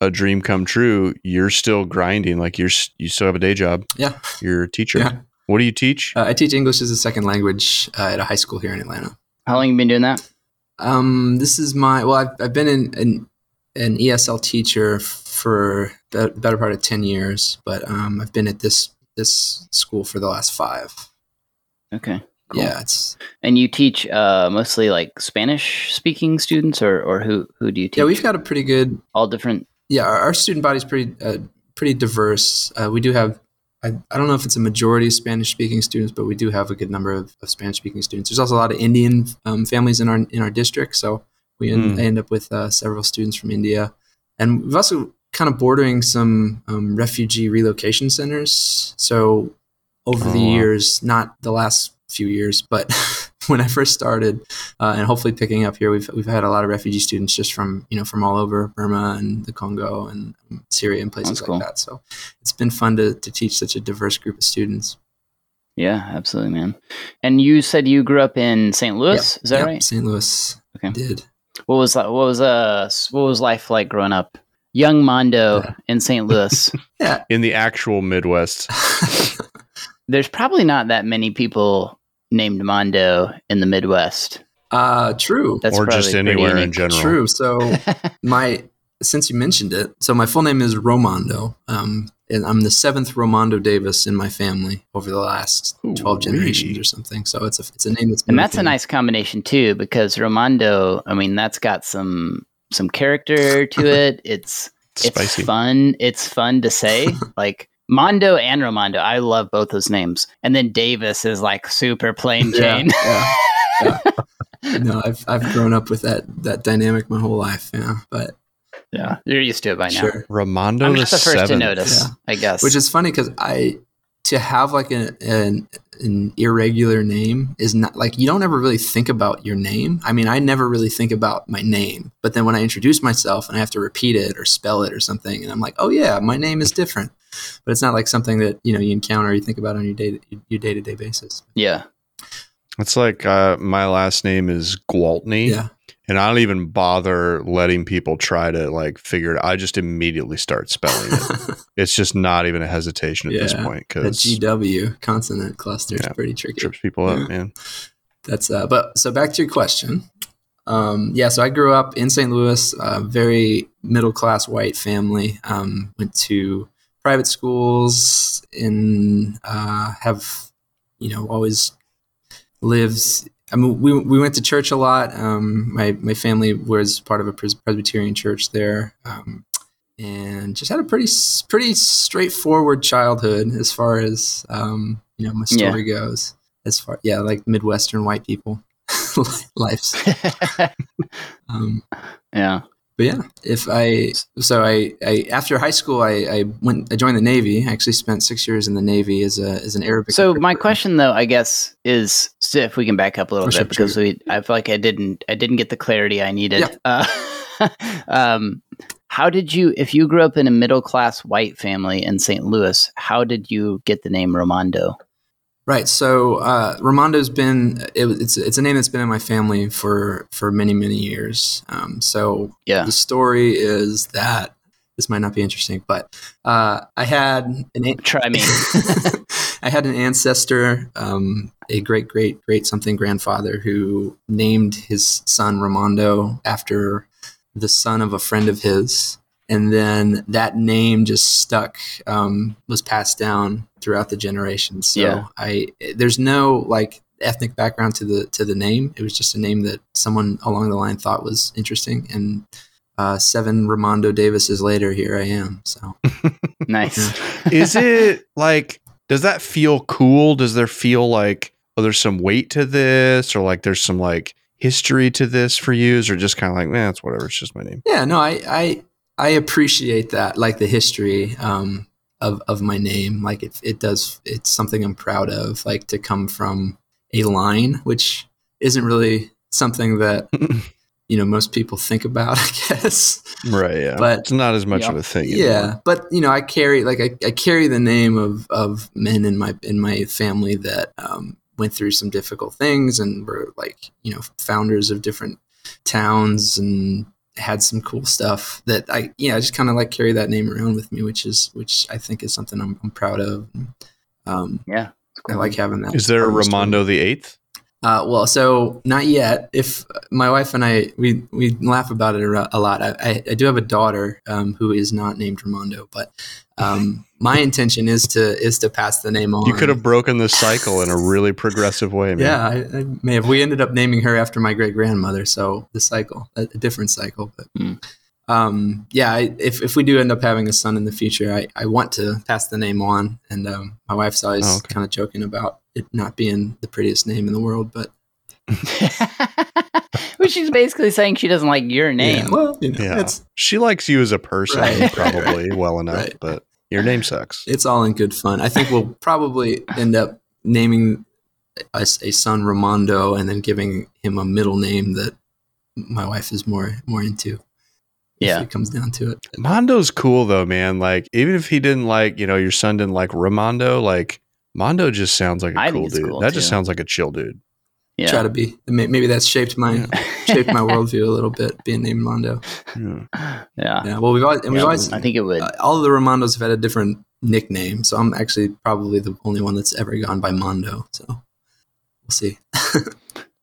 a dream come true, you're still grinding. Like you're you still have a day job. Yeah, You're a teacher. Yeah. What do you teach? uh, I teach English as a second language uh, at a high school here in Atlanta. How long you been doing that? Um, this is my well. I've, I've been in, an an ESL teacher for the better part of ten years, but um, I've been at this this school for the last five. Okay. Cool. Yeah, it's And you teach uh, mostly like Spanish speaking students, or or who who do you teach? yeah. We've got a pretty good all different. Yeah. Our, our student body is pretty uh, pretty diverse. Uh, we do have. I, I don't know if it's a majority of Spanish speaking students, but we do have a good number of, of Spanish speaking students. There's also a lot of Indian um, families in our in our district, so we end, Hmm. end up with uh, several students from India, and we've also kind of bordering some um, refugee relocation centers. So over Oh, the wow. years, not the last few years, but when I first started, uh, and hopefully picking up here, we've we've had a lot of refugee students just from you know from all over Burma and the Congo and Syria and places That's like that. So it's been fun to to teach such a diverse group of students. Yeah, absolutely, man. And you said you grew up in St. Louis. Yep, Is that yep, right? St. Louis Okay. did. What was that? What was uh? What was life like growing up? Young Mondo Yeah. in St. Louis. Yeah. In the actual Midwest. There's probably not that many people named Mondo in the Midwest. uh, true. That's or just probably pretty anywhere in unique. general. True. So my since you mentioned it, so my full name is Romando, um, and I'm the seventh Romando Davis in my family over the last twelve Ooh-wee. generations or something. So it's a it's a name that's been and that's a nice combination too, because Romando. I mean, that's got some some character to it. It's it's Spicy. fun. It's fun to say. like Mondo and Romando. I love both those names. And then Davis is like super plain Jane. yeah, yeah. no, I've I've grown up with that that dynamic my whole life. Yeah, but Yeah, you're used to it by now. Romando, I'm just the first to notice, Yeah. I guess. Which is funny because I to have like an, an an irregular name is not like you don't ever really think about your name. I mean, I never really think about my name, but then when I introduce myself and I have to repeat it or spell it or something, and I'm like, oh yeah, my name is different. But it's not like something that you know you encounter you think about on your day your day to day basis. yeah. It's like uh, my last name is Gwaltney. Yeah, And I don't even bother letting people try to like figure it. I just immediately start spelling it. it's just not even a hesitation at this Yeah, point the because GW consonant cluster is pretty tricky. trips people up, Yeah. man. That's uh, but so back to your question. Um, yeah, so I grew up in St. Louis, a very middle class white family. Um, went to private schools and uh, have, you know, always lived. I mean, we, we went to church a lot. Um, my my family was part of a Presbyterian church there, um, and just had a pretty pretty straightforward childhood as far as um, you know my Yeah. story goes. As far yeah, like Midwestern white people lives. Um, yeah. But yeah, if I so I, I after high school I, I went I joined the Navy. I actually spent six years in the Navy as a as an Arabic. So my question though, I guess, is so if we can back up a little Oh, sure, bit because we I feel like I didn't I didn't get the clarity I needed. Yeah. Uh, um, how did you if you grew up in a middle class white family in St. Louis, how did you get the name Romando? Right. So uh, Ramondo's been it, it's it's a name that's been in my family for for many many years. Um, so Yeah. the story is that this might not be interesting, but uh, I had an an- Try me. I had an ancestor, um, a great great great something grandfather who named his son Ramondo after the son of a friend of his. And then that name just stuck, um, was passed down throughout the generations. So Yeah. I, there's no like ethnic background to the to the name. It was just a name that someone along the line thought was interesting. And uh, seven Ramondo Davises later, here I am. So nice. Is it like, does that feel cool? Does there feel like, oh, there's some weight to this or like there's some like history to this for you? Or just kind of like, man, it's whatever. It's just my name. Yeah, no, I I, I appreciate that, like the history um, of of my name. Like it it does. It's something I'm proud of. Like to come from a line, which isn't really something that you know most people think about. I guess. right. Yeah. But- it's not as much Yeah. of a thing. Yeah, but you know, I carry like I, I carry the name of of men in my in my family that um, went through some difficult things and were like you know founders of different towns and had some cool stuff that I yeah I just kind of like carry that name around with me, which is which I think is something I'm, I'm proud of. Um, Yeah. I like having that. Is there a part the. Ramondo the Eighth? Uh, well, so not yet. If my wife and I, we we laugh about it a, a lot. I, I, I do have a daughter um, who is not named Ramondo, but um, my intention is to is to pass the name on. You could have broken the cycle in a really progressive way, man. Yeah, I, I may have. We ended up naming her after my great grandmother, so the cycle, a, a different cycle. But Hmm. um, yeah, I, if if we do end up having a son in the future, I, I want to pass the name on. And um, my wife's always Oh, okay. kind of joking about it not being the prettiest name in the world, but Which she's basically saying she doesn't like your name. Yeah, well, you know, Yeah. it's She likes you as a person, Right. probably well enough, Right. but your name sucks. it's all in good fun. I think we'll probably end up naming a, a son Ramondo and then giving him a middle name that my wife is more more into. Yeah. if it comes down to it. Mondo's cool though, man. Like even if he didn't like, you know, your son didn't like Ramondo, like Mondo just sounds like a I cool dude. cool, that just sounds like a chill dude. Yeah. Try to be. Maybe that's shaped my Yeah. shaped my worldview a little bit. Being named Mondo. Yeah. yeah. Yeah. Well, we've always and we've always I think it would. uh, all of the Ramondos have had a different nickname, so I'm actually probably the only one that's ever gone by Mondo. So we'll see.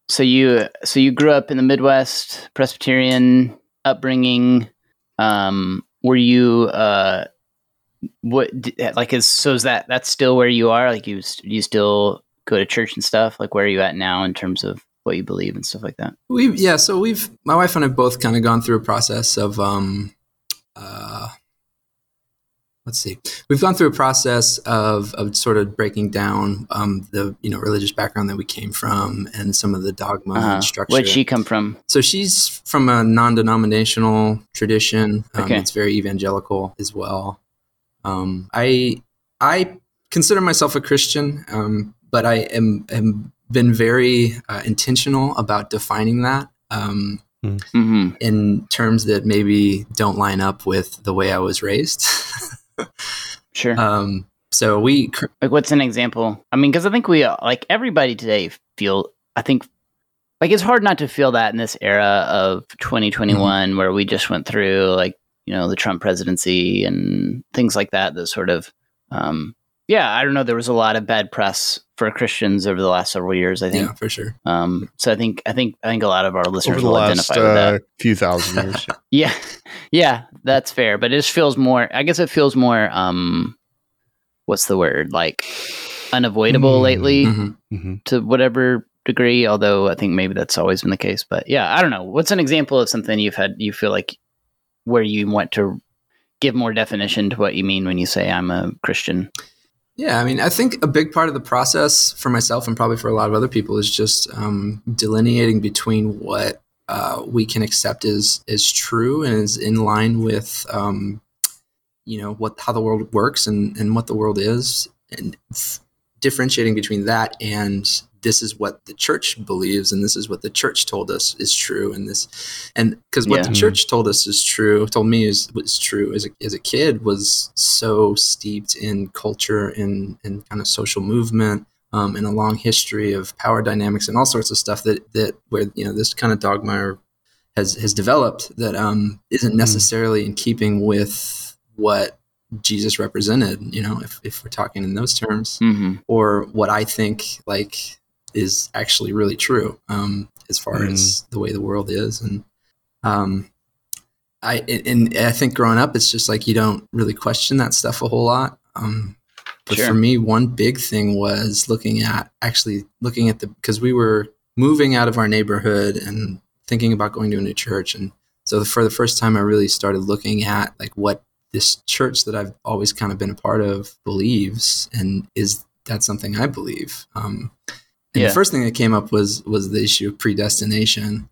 So you so you grew up in the Midwest, Presbyterian upbringing. Um, were you uh, what like is so is that that's still where you are? Like you you still go to church and stuff. Like where are you at now in terms of what you believe and stuff like that? We've yeah, so we've my wife and I both kind of gone through a process of um uh let's see. We've gone through a process of of sort of breaking down um the you know religious background that we came from and some of the dogma Uh-huh. and structure. Where'd she come from? so she's from a non-denominational tradition. Um, Okay. It's very evangelical as well. Um, I I consider myself a Christian, um, but I am, am been very uh, intentional about defining that um, hmm in terms that maybe don't line up with the way I was raised. Sure. um, so we cr- like what's an example i mean because i think we uh, like everybody today feel i think like it's hard not to feel that in this era of 2021 where we just went through like you know the trump presidency and things like that that sort of um yeah i don't know there was a lot of bad press for christians over the last several years i think. Yeah for sure. um so i think i think i think a lot of our listeners Over the will last identify with that. uh, few thousand years. yeah. Yeah that's fair but it just feels more i guess it feels more um what's the word? Like unavoidable Mm, lately Mhm. hmm to whatever degree although i think maybe that's always been the case but yeah i don't know. What's an example of something you've had you feel like where you want to give more definition to what you mean when you say i'm a christian Yeah, I mean, I think a big part of the process for myself and probably for a lot of other people is just um, delineating between what uh, we can accept as as true and is in line with um, you know what how the world works and and what the world is, and differentiating between that and this is what the church believes and this is what the church told us is true and this and because what Yeah. the church told us is true told me is was true as a, as a kid was so steeped in culture and and kind of social movement um, and a long history of power dynamics and all sorts of stuff that that where you know this kind of dogma has has developed that um, isn't necessarily in keeping with what Jesus represented. You know, if if we're talking in those terms, hmm or what I think like is actually really true um, as far Mm. as the way the world is, and um, I and I think growing up, it's just like you don't really question that stuff a whole lot. Um, but Sure. for me, one big thing was looking at actually looking at the because we were moving out of our neighborhood and thinking about going to a new church, and so for the first time, I really started looking at like what this church that I've always kind of been a part of believes, and is that something I believe? Um, and Yeah. the first thing that came up was was the issue of predestination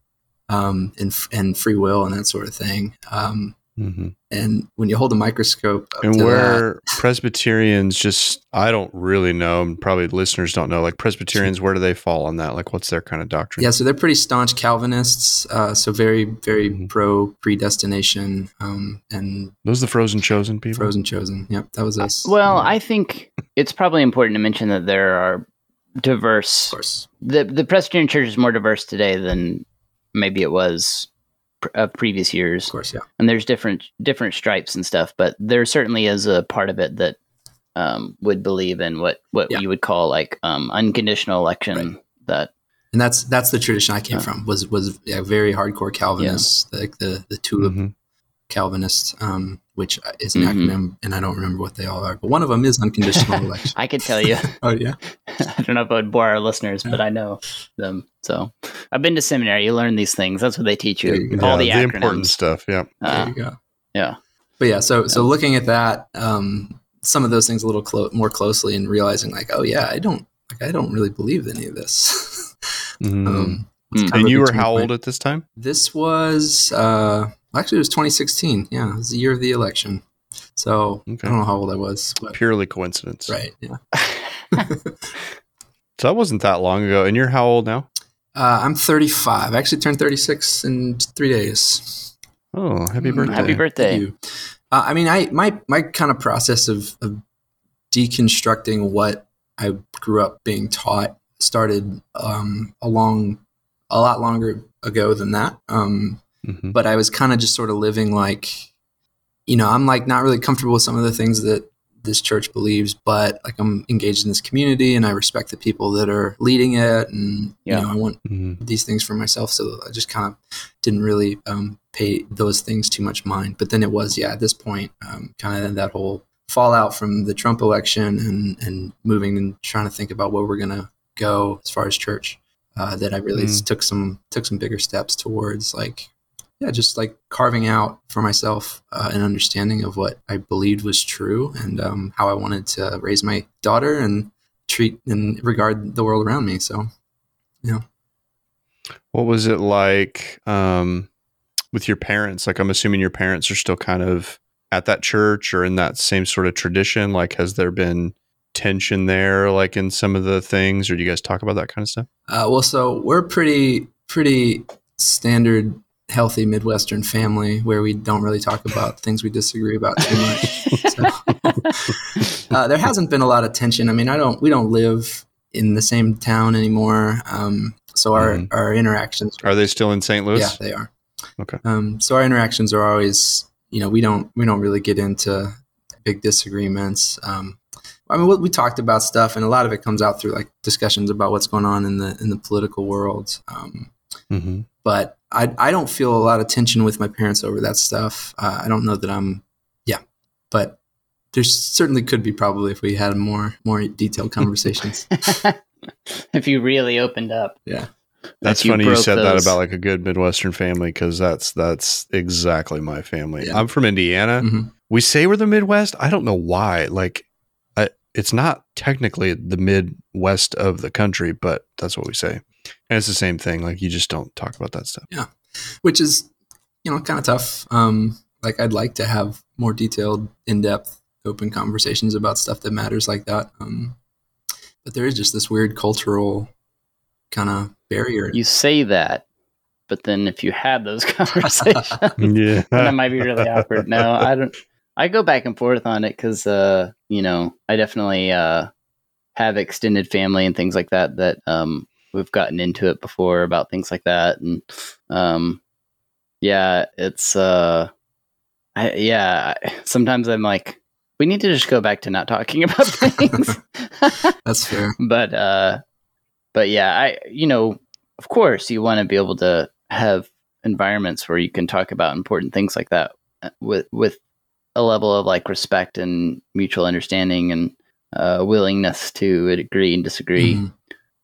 um, and and free will and that sort of thing. Um, hmm and when you hold a microscope up And to that, where Presbyterians just, I don't really know, and probably listeners don't know, like Presbyterians, where do they fall on that? Like, what's their kind of doctrine? yeah, so they're pretty staunch Calvinists. Uh, so very very Mhm. pro predestination um, and Those are the frozen chosen people? frozen chosen. Yep, that was us. Well, Yeah, I think it's probably important to mention that there are of diverse. course. The the Presbyterian Church is more diverse today than maybe it was pr- of previous years. Of course, yeah. and there's different different stripes and stuff but there certainly is a part of it that um, would believe in what what Yeah. you would call like um, unconditional election that And that's that's the tradition I came Yeah. from. Was was yeah, very hardcore Calvinists, like the the tulip Mhm. Calvinists, um, which is an Mhm. acronym, and I don't remember what they all are. But one of them is unconditional election. i could tell you Oh yeah, i don't know if i would bore our listeners but i know them so i've been to seminary you learn these things that's what they teach you, There you all Yeah, the, the important stuff. Yeah. there uh, you go. yeah But yeah, so so looking at that, um, some of those things a little clo- more closely, and realizing like, oh yeah, I don't like I don't really believe any of this. Mhm. um, it's Mm. and you were how old at this time? This was uh, actually it was 2016. Yeah, it was the year of the election. So Okay. I don't know how old I was. But, Purely coincidence. right. Yeah. So that wasn't that long ago. And you're how old now? Uh, I'm 35. I actually turned 36 in three days. Oh, happy Mm, birthday. happy birthday Thank you. Uh, I mean, I my my kind of process of, of deconstructing what I grew up being taught started um, along a lot longer ago than that. Um, Mhm. but I was kind of just sort of living like, you know, I'm like not really comfortable with some of the things that this church believes, but like I'm engaged in this community and I respect the people that are leading it, and Yeah. you know, I want Mhm. these things for myself. So I just kind of didn't really um, pay those things too much mind. But then it was, yeah, at this point, um, kind of that whole fallout from the Trump election and, and moving and trying to think about where we're going to go as far as church, uh, that I really Mm. took some took some bigger steps towards like, yeah, just like carving out for myself uh, an understanding of what I believed was true and um, how I wanted to raise my daughter and treat and regard the world around me. So What was it like um, with your parents? Like, I'm assuming your parents are still kind of at that church or in that same sort of tradition. Like, has there been tension there, like in some of the things, or do you guys talk about that kind of stuff? Uh, well, so we're pretty pretty standard, healthy Midwestern family where we don't really talk about things we disagree about too much. so, uh, there hasn't been a lot of tension. I mean, I don't we don't live in the same town anymore, um, so our Mhm. our interactions Are they still in St. Louis? yeah they are Okay. Um, so our interactions are always you know we don't we don't really get into big disagreements. Um, I mean, we, we talked about stuff, and a lot of it comes out through like discussions about what's going on in the in the political world. Um, hmm but I I don't feel a lot of tension with my parents over that stuff. Uh, I don't know that I'm, yeah, but there certainly could be probably if we had more more detailed conversations. if you really opened up yeah. That's you funny you broke said that about like a good Midwestern family because that's that's exactly my family. Yeah. I'm from Indiana. Mhm. We say we're the Midwest. I don't know why. Like, I, it's not technically the Midwest of the country, but that's what we say. And it's the same thing. Like, you just don't talk about that stuff. Yeah. Which is you know kind of tough. Um, like I'd like to have more detailed, in depth, open conversations about stuff that matters like that. Um, but there is just this weird cultural kind of barrier. You say that, but then if you had those conversations, yeah. then that might be really awkward. No, I don't. I go back and forth on it because, uh, you know, I definitely uh, have extended family and things like that that um, we've gotten into it before about things like that, and um, yeah, it's uh, I, yeah. Sometimes I'm like, we need to just go back to not talking about things. That's fair. but uh but yeah i you know of course you want to be able to have environments where you can talk about important things like that uh, with with a level of like respect and mutual understanding and uh, willingness to agree and disagree Mhm.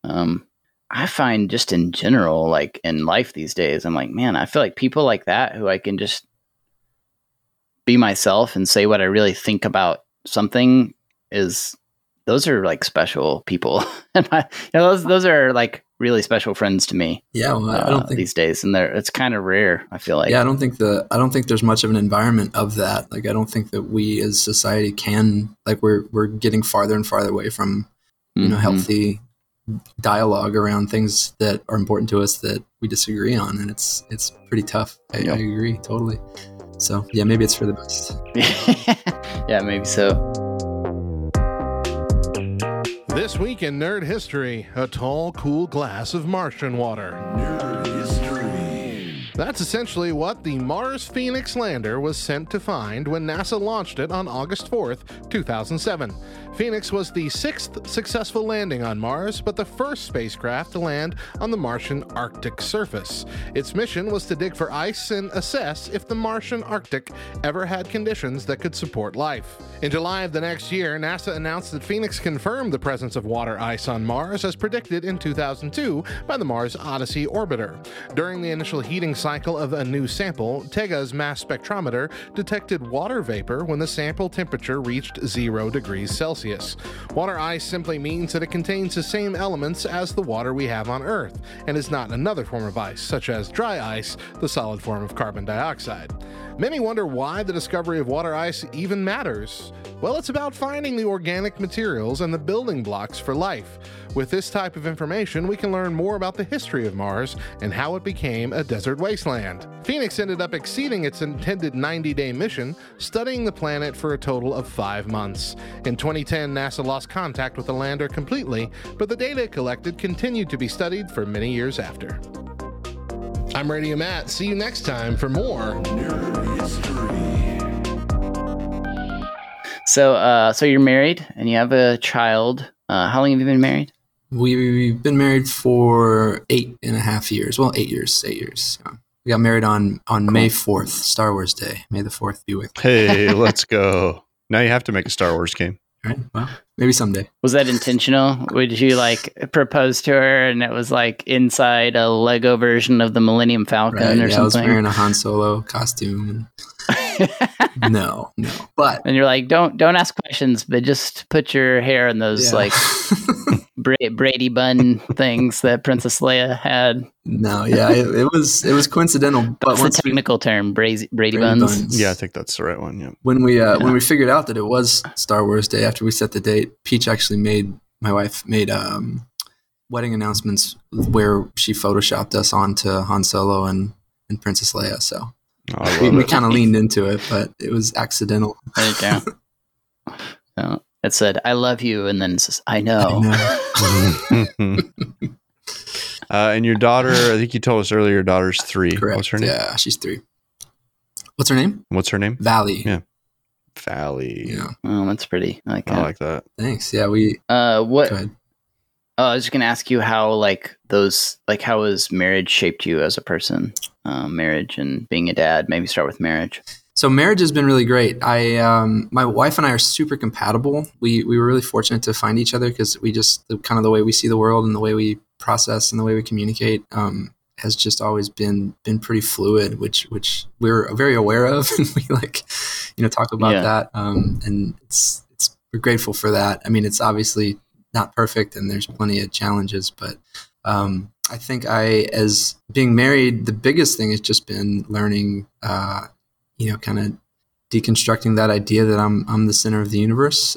um i find just in general like in life these days i'm like man i feel like people like that who i can just be myself and say what i really think about something is those are like special people and I, you know, those those are like really special friends to me Yeah, well, I uh, don't think these days and they're it's kind of rare i feel like yeah, I don't think the I don't think there's much of an environment of that. Like I don't think that we as society can like we're we're getting farther and farther away from you know Mhm. healthy dialogue around things that are important to us that we disagree on, and it's it's pretty tough. I, Yep. I agree totally. So yeah, maybe it's for the best. yeah maybe so This week in Nerd History, a tall, cool glass of Martian water. Nerd History. That's essentially what the Mars Phoenix lander was sent to find when NASA launched it on August 4th, 2007. Phoenix was the sixth successful landing on Mars, but the first spacecraft to land on the Martian Arctic surface. Its mission was to dig for ice and assess if the Martian Arctic ever had conditions that could support life. In July of the next year, NASA announced that Phoenix confirmed the presence of water ice on Mars as predicted in 2002 by the Mars Odyssey orbiter. During the initial heating cycle of a new sample, TEGA's mass spectrometer detected water vapor when the sample temperature reached 0 degrees Celsius. Water ice simply means that it contains the same elements as the water we have on Earth and is not another form of ice, such as dry ice, the solid form of carbon dioxide. Many wonder why the discovery of water ice even matters. Well, it's about finding the organic materials and the building blocks for life. With this type of information, we can learn more about the history of Mars and how it became a desert wasteland. Phoenix ended up exceeding its intended 90 day mission, studying the planet for a total of five months. In 2010, NASA lost contact with the lander completely, but the data collected continued to be studied for many years after. I'm Radio Matt. See you next time for more so uh so you're married and you have a child uh how long have you been married We've been married for eight and a half years. Well, eight years, eight years. Yeah. We got married on on May fourth, Star Wars Day. May the fourth be with. you. Hey, let's go. Now you have to make a Star Wars game. Right? Well, maybe someday. was that intentional would you like propose to her and it was like inside a lego version of the millennium falcon Right? or Yeah, I was wearing a Han Solo costume. No, no. But and you're like don't don't ask questions but just put your hair in those yeah. like Bra- brady bun things that princess leia had no, yeah, it, it was it was coincidental. But that's the once we, technical term brady, brady, Brady buns, buns. Yeah, I think that's the right one. Yeah. when we uh, Yeah. when we figured out that it was Star Wars Day after we set the date, Peach actually made my wife made um, wedding announcements where she photoshopped us onto Han Solo and, and Princess Leia. So Oh, we, we kind of leaned into it, but it was accidental. there you go so it said i love you and then it says i know, I know. uh, and your daughter, I think you told us earlier, your daughter's three. Correct. What's her name? Yeah, she's three. What's her name? What's her name? Valley. Yeah. Valley. Yeah. oh that's pretty I like I that. like that. Thanks. Yeah, we uh what go ahead. Oh, I was just gonna ask you how like those like how has marriage shaped you as a person? Um, marriage and being a dad. Maybe start with marriage. So marriage has been really great. I, um, my wife and I are super compatible. We we were really fortunate to find each other because we just the, kind of the way we see the world and the way we process and the way we communicate um, has just always been been pretty fluid, which which we're very aware of, and we like you know talk about Yeah. that. Um, and it's it's we're grateful for that. I mean, it's obviously not perfect and there's plenty of challenges, but um, I think I, as being married, the biggest thing has just been learning, uh, you know, kind of deconstructing that idea that I'm I'm the center of the universe.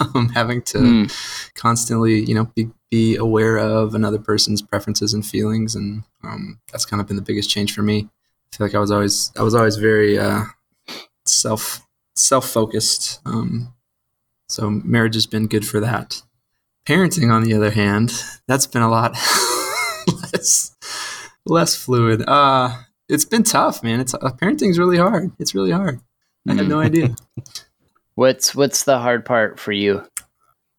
I'm having to Mm. constantly, you know, be be aware of another person's preferences and feelings, and um, that's kind of been the biggest change for me. I feel like I was always I was always very uh, self self focused. Um, so marriage has been good for that. Parenting, on the other hand, that's been a lot less less fluid. Uh, it's been tough, man. It's uh, parenting's really hard. It's really hard. I had no idea. What's what's the hard part for you? I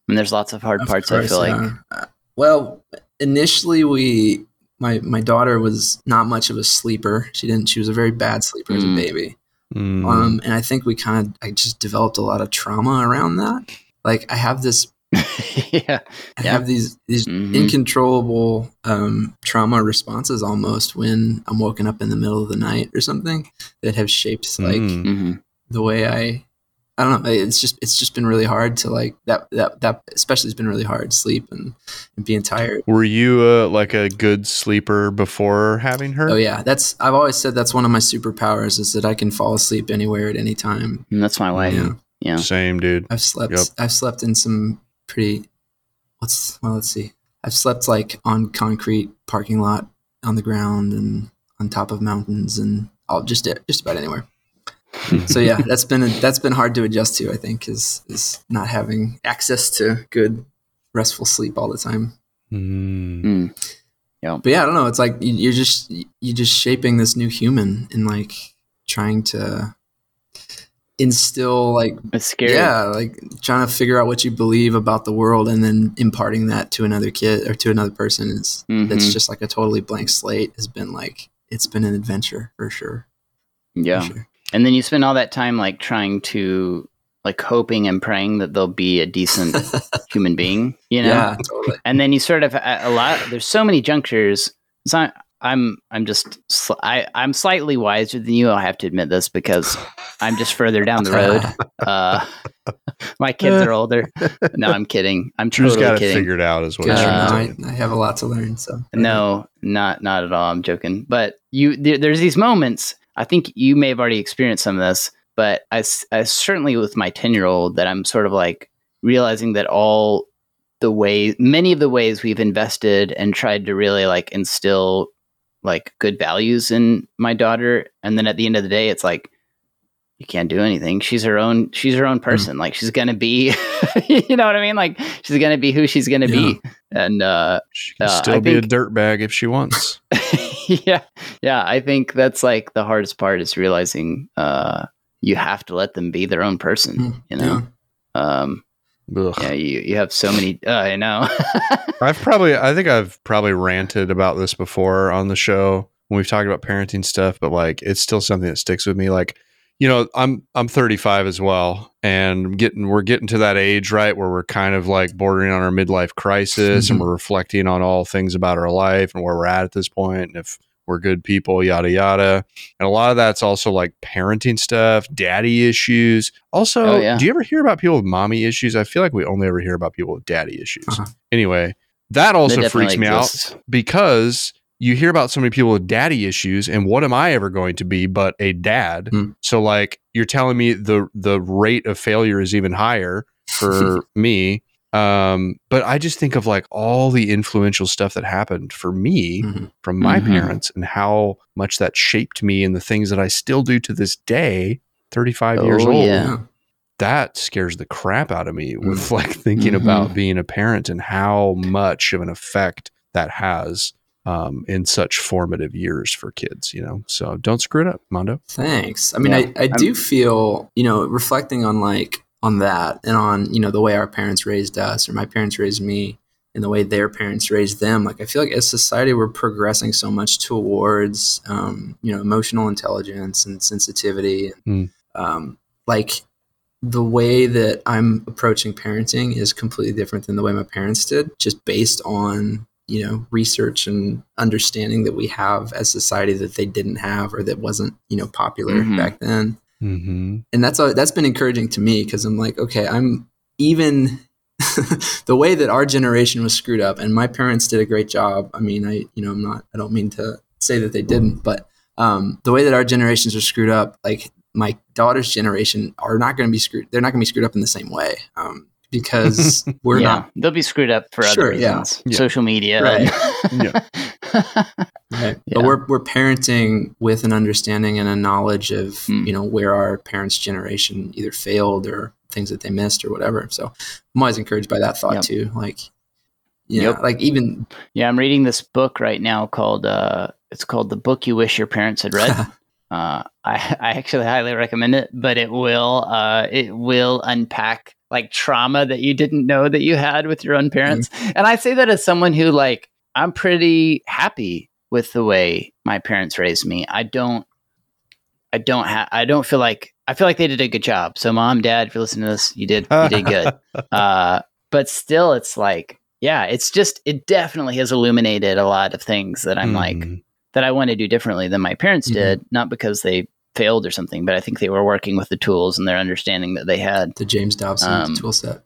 mean, there's lots of hard Of parts. I course, feel like. uh, well, initially we my my daughter was not much of a sleeper. She didn't. She was a very bad sleeper as a Mm. baby. Mm. Um, and I think we kind of I just developed a lot of trauma around that. Like I have this, yeah. I Yeah. have these these Mhm. incontrollable um, trauma responses almost when I'm woken up in the middle of the night or something that have shaped like Mm. hmm the way I I don't know. It's just it's just been really hard to like that that that especially has been really hard sleep and, and being tired. Were you uh, like a good sleeper before having her? Oh yeah, that's I've always said that's one of my superpowers is that I can fall asleep anywhere at any time. And that's my way. Yeah. Yeah. Same, dude. I've slept Yep. I've slept in some pretty what's well let's see. I've slept like on concrete parking lot on the ground and on top of mountains and all just just about anywhere. so yeah, that's been that's been hard to adjust to. I think is is not having access to good restful sleep all the time. Mm. Mm. But yeah, I don't know. It's like you- you're just you're just shaping this new human and like trying to instill like It's scary. yeah, like trying to figure out what you believe about the world and then imparting that to another kid or to another person is that's Mhm. just like a totally blank slate. Has been like it's been an adventure for sure. for Yeah. sure. And then you spend all that time like trying to like hoping and praying that they'll be a decent human being, you know? Yeah, totally. And then you sort of a a lot there's so many junctures. It's not I'm I'm just sl- I I'm slightly wiser than you. I have to admit this because I'm just further down the road. Uh, my kids are older. No, I'm kidding. I'm Drew's totally got it kidding. figured out, is what Good. he's Uh, trying to no, I, I have a lot to learn. So No, not not at all. I'm joking. But you, there, there's these moments. I think you may have already experienced some of this, but I, I certainly with my ten year old that I'm sort of like realizing that all the ways, many of the ways we've invested and tried to really like instill like good values in my daughter, and then at the end of the day, it's like you can't do anything. She's her own. She's her own person. Like she's gonna be, you know what I mean? Like she's gonna be who she's gonna be, and uh, She can Uh, still I be a think- dirtbag if she wants. yeah yeah i think that's like the hardest part is realizing uh you have to let them be their own person Mm, you know um Ugh. yeah you you have so many uh, i know I've probably, I think I've probably ranted about this before on the show when we've talked about parenting stuff, but like it's still something that sticks with me. Like, you know, I'm I'm 35 as well, and getting we're getting to that age right where we're kind of like bordering on our midlife crisis, and Mhm. we're reflecting on all things about our life and where we're at at this point, and if we're good people, yada yada. And a lot of that's also like parenting stuff, daddy issues. Also, Oh, yeah. do you ever hear about people with mommy issues? I feel like we only ever hear about people with daddy issues. Uh-huh. Anyway, that also That freaks definitely me exists. out because you hear about so many people with daddy issues and what am I ever going to be but a dad? Hmm. So like you're telling me the the rate of failure is even higher for me. Um, but I just think of like all the influential stuff that happened for me Mhm. from my Mhm. parents and how much that shaped me and the things that I still do to this day, 35 years Oh, old yeah. yeah. that scares the crap out of me with like thinking Mhm. about being a parent and how much of an effect that has um, in such formative years for kids, you know. So don't screw it up, Mondo. Thanks. I mean, Yeah. I, I do feel, you know, reflecting on like on that and on, you know, the way our parents raised us or my parents raised me and the way their parents raised them. Like, I feel like as society, we're progressing so much towards, um, you know, emotional intelligence and sensitivity. Mm. Um, like, the way that I'm approaching parenting is completely different than the way my parents did, just based on you know research and understanding that we have as society that they didn't have or that wasn't you know popular Mhm. back then Mm-hmm. and that's a, that's been encouraging to me because i'm like okay i'm even the way that our generation was screwed up, and my parents did a great job. I mean, I you know I'm not I don't mean to say that they didn't, but um, the way that our generations are screwed up, like my daughter's generation, are not going to be screwed. They're not going to be screwed up in the same way. Um, because we're yeah, not they'll be screwed up for Sure, other yeah. reasons. Yeah. Social media. Right. Yeah. Right. Yeah. But we're we're parenting with an understanding and a knowledge of Hmm. you know where our parents' generation either failed or things that they missed or whatever. So I'm always encouraged by that thought Yep. too. Like, you know, Yep. like even Yeah, I'm reading this book right now called uh it's called The Book You Wish Your Parents Had Read. uh I I actually highly recommend it, but it will uh it will unpack like trauma that you didn't know that you had with your own parents. And I say that as someone who like I'm pretty happy with the way my parents raised me. I don't I don't have I don't feel like I feel like they did a good job. So mom, dad, if you're listening to this, you did you did good uh, but still it's like yeah it's just it definitely has illuminated a lot of things that i'm like Mm. that i want to do differently than my parents Mhm. did not because they failed or something but i think they were working with the tools and their understanding that they had the James Dobson Um, tool set.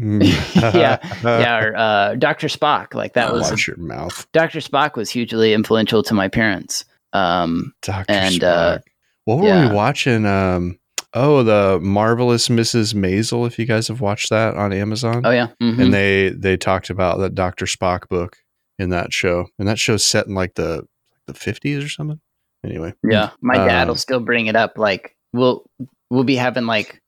yeah yeah or uh, dr spock like that Oh, was Watch your mouth, dr spock was hugely influential to my parents um Doctor And, Spock. uh, what were yeah. we watching? Um, oh, the marvelous Mrs. Maisel. If you guys have watched that on Amazon, oh yeah mhm. and they they talked about that Doctor Spock book in that show, and that show's set in like the the fifties or something. Anyway, Yeah, my dad Um, will still bring it up. Like we'll we'll be having like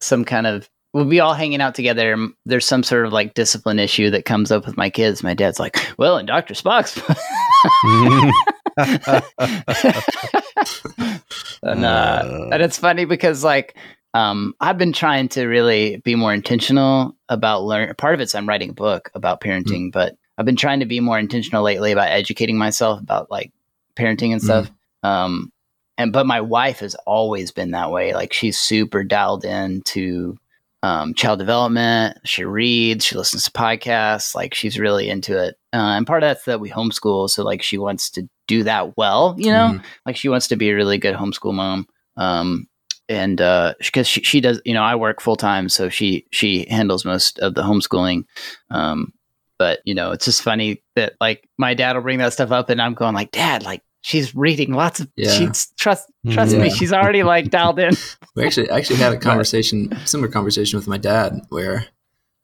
some kind of we'll be all hanging out together. and There's some sort of like discipline issue that comes up with my kids. My dad's like, "Well, in Doctor Spock's," and uh, and it's funny because like um, I've been trying to really be more intentional about learn. Part of it's I'm writing a book about parenting, but I've been trying to be more intentional lately about educating myself about like parenting and stuff. Um, and but my wife has always been that way. Like she's super dialed in to um, child development. She reads, she listens to podcasts. Like she's really into it. Uh, and part of that's that we homeschool, so like she wants to do that well. You know, Mhm. like she wants to be a really good homeschool mom. Um, and because she, she does, you know, I work full time, so she she handles most of the homeschooling. Um, but you know, it's just funny that like my dad will bring that stuff up, and I'm going like, Dad, like she's reading lots of. Yeah. She's trust trust me, she's already like dialed in. We actually actually had a conversation, similar conversation with my dad, where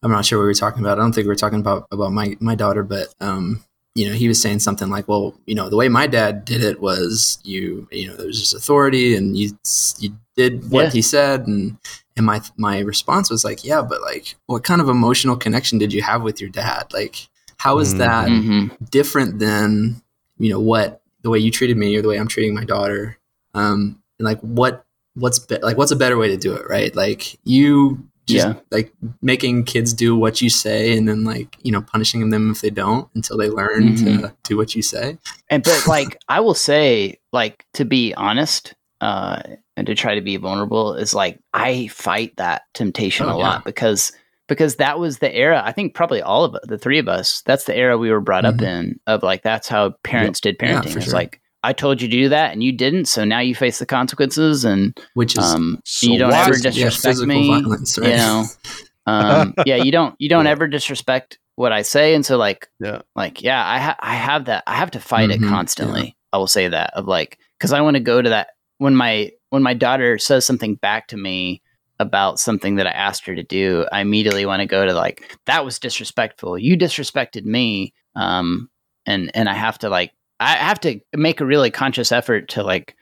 I'm not sure what we were talking about. I don't think we were talking about about my my daughter, but um, you know, he was saying something like, "Well, you know, the way my dad did it was you, you know, there was just authority, and you you did what Yeah. he said." And and my my response was like, "Yeah, but like, what kind of emotional connection did you have with your dad? Like, how is Mm. that hmm different than you know what the way you treated me or the way I'm treating my daughter. Um, and like what what's be- like what's a better way to do it, right? Like you just Yeah. like making kids do what you say and then like you know punishing them if they don't until they learn to Mhm. do what you say. And but like I will say, like to be honest, uh, and to try to be vulnerable is like I fight that temptation Oh, a yeah. lot because because that was the era. I think probably all of the three of us. That's the era we were brought up Mhm. in of like that's how parents did parenting. for it's sure. like I told you to do that and you didn't, so now you face the consequences and Which is um So you don't ever is- yeah, disrespect me. violence, right? You know, um, yeah, you don't you don't Yeah. ever disrespect what I say, and so like Yeah. like yeah, I ha- I have that I have to fight Mhm, it constantly. I will say that of like because I want to go to that when my when my daughter says something back to me about something that I asked her to do, I immediately want to go to like that was disrespectful. You disrespected me, um, and and I have to like I have to make a really conscious effort to like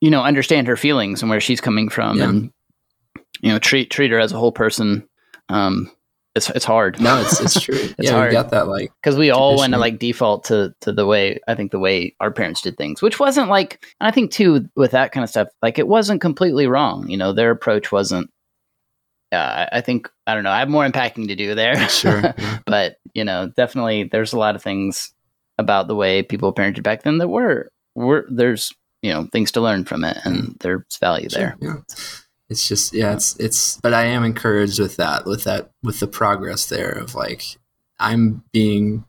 you know understand her feelings and where she's coming from Yeah. and you know treat treat her as a whole person. Um, it's it's hard. No, it's it's true. yeah, hard. we've got that like because we all want to like default to to the way I think the way our parents did things, which wasn't like, and I think too with that kind of stuff, like it wasn't completely wrong. You know, their approach wasn't. Uh, I- think I don't know. I have more unpacking to do there. sure. yeah. but you know, definitely there's a lot of things about the way people parented back then that were were there's you know things to learn from it, and there's value there. Yeah. It's just yeah, it's it's but I am encouraged with that, with that with the progress there of like I'm being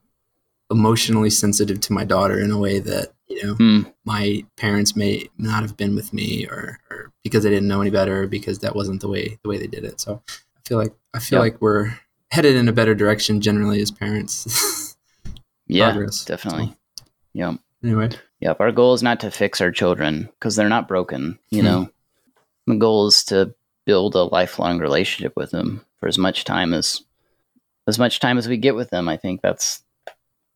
emotionally sensitive to my daughter in a way that, you know, Hmm. my parents may not have been with me or, or because they didn't know any better or because that wasn't the way the way they did it. So I feel like I feel Yep. like we're headed in a better direction generally as parents. Yeah, Progress, definitely. Yep. anyway, Yep. Our goal is not to fix our children because they're not broken. You Hmm. know, the goal is to build a lifelong relationship with them for as much time as as much time as we get with them. I think that's.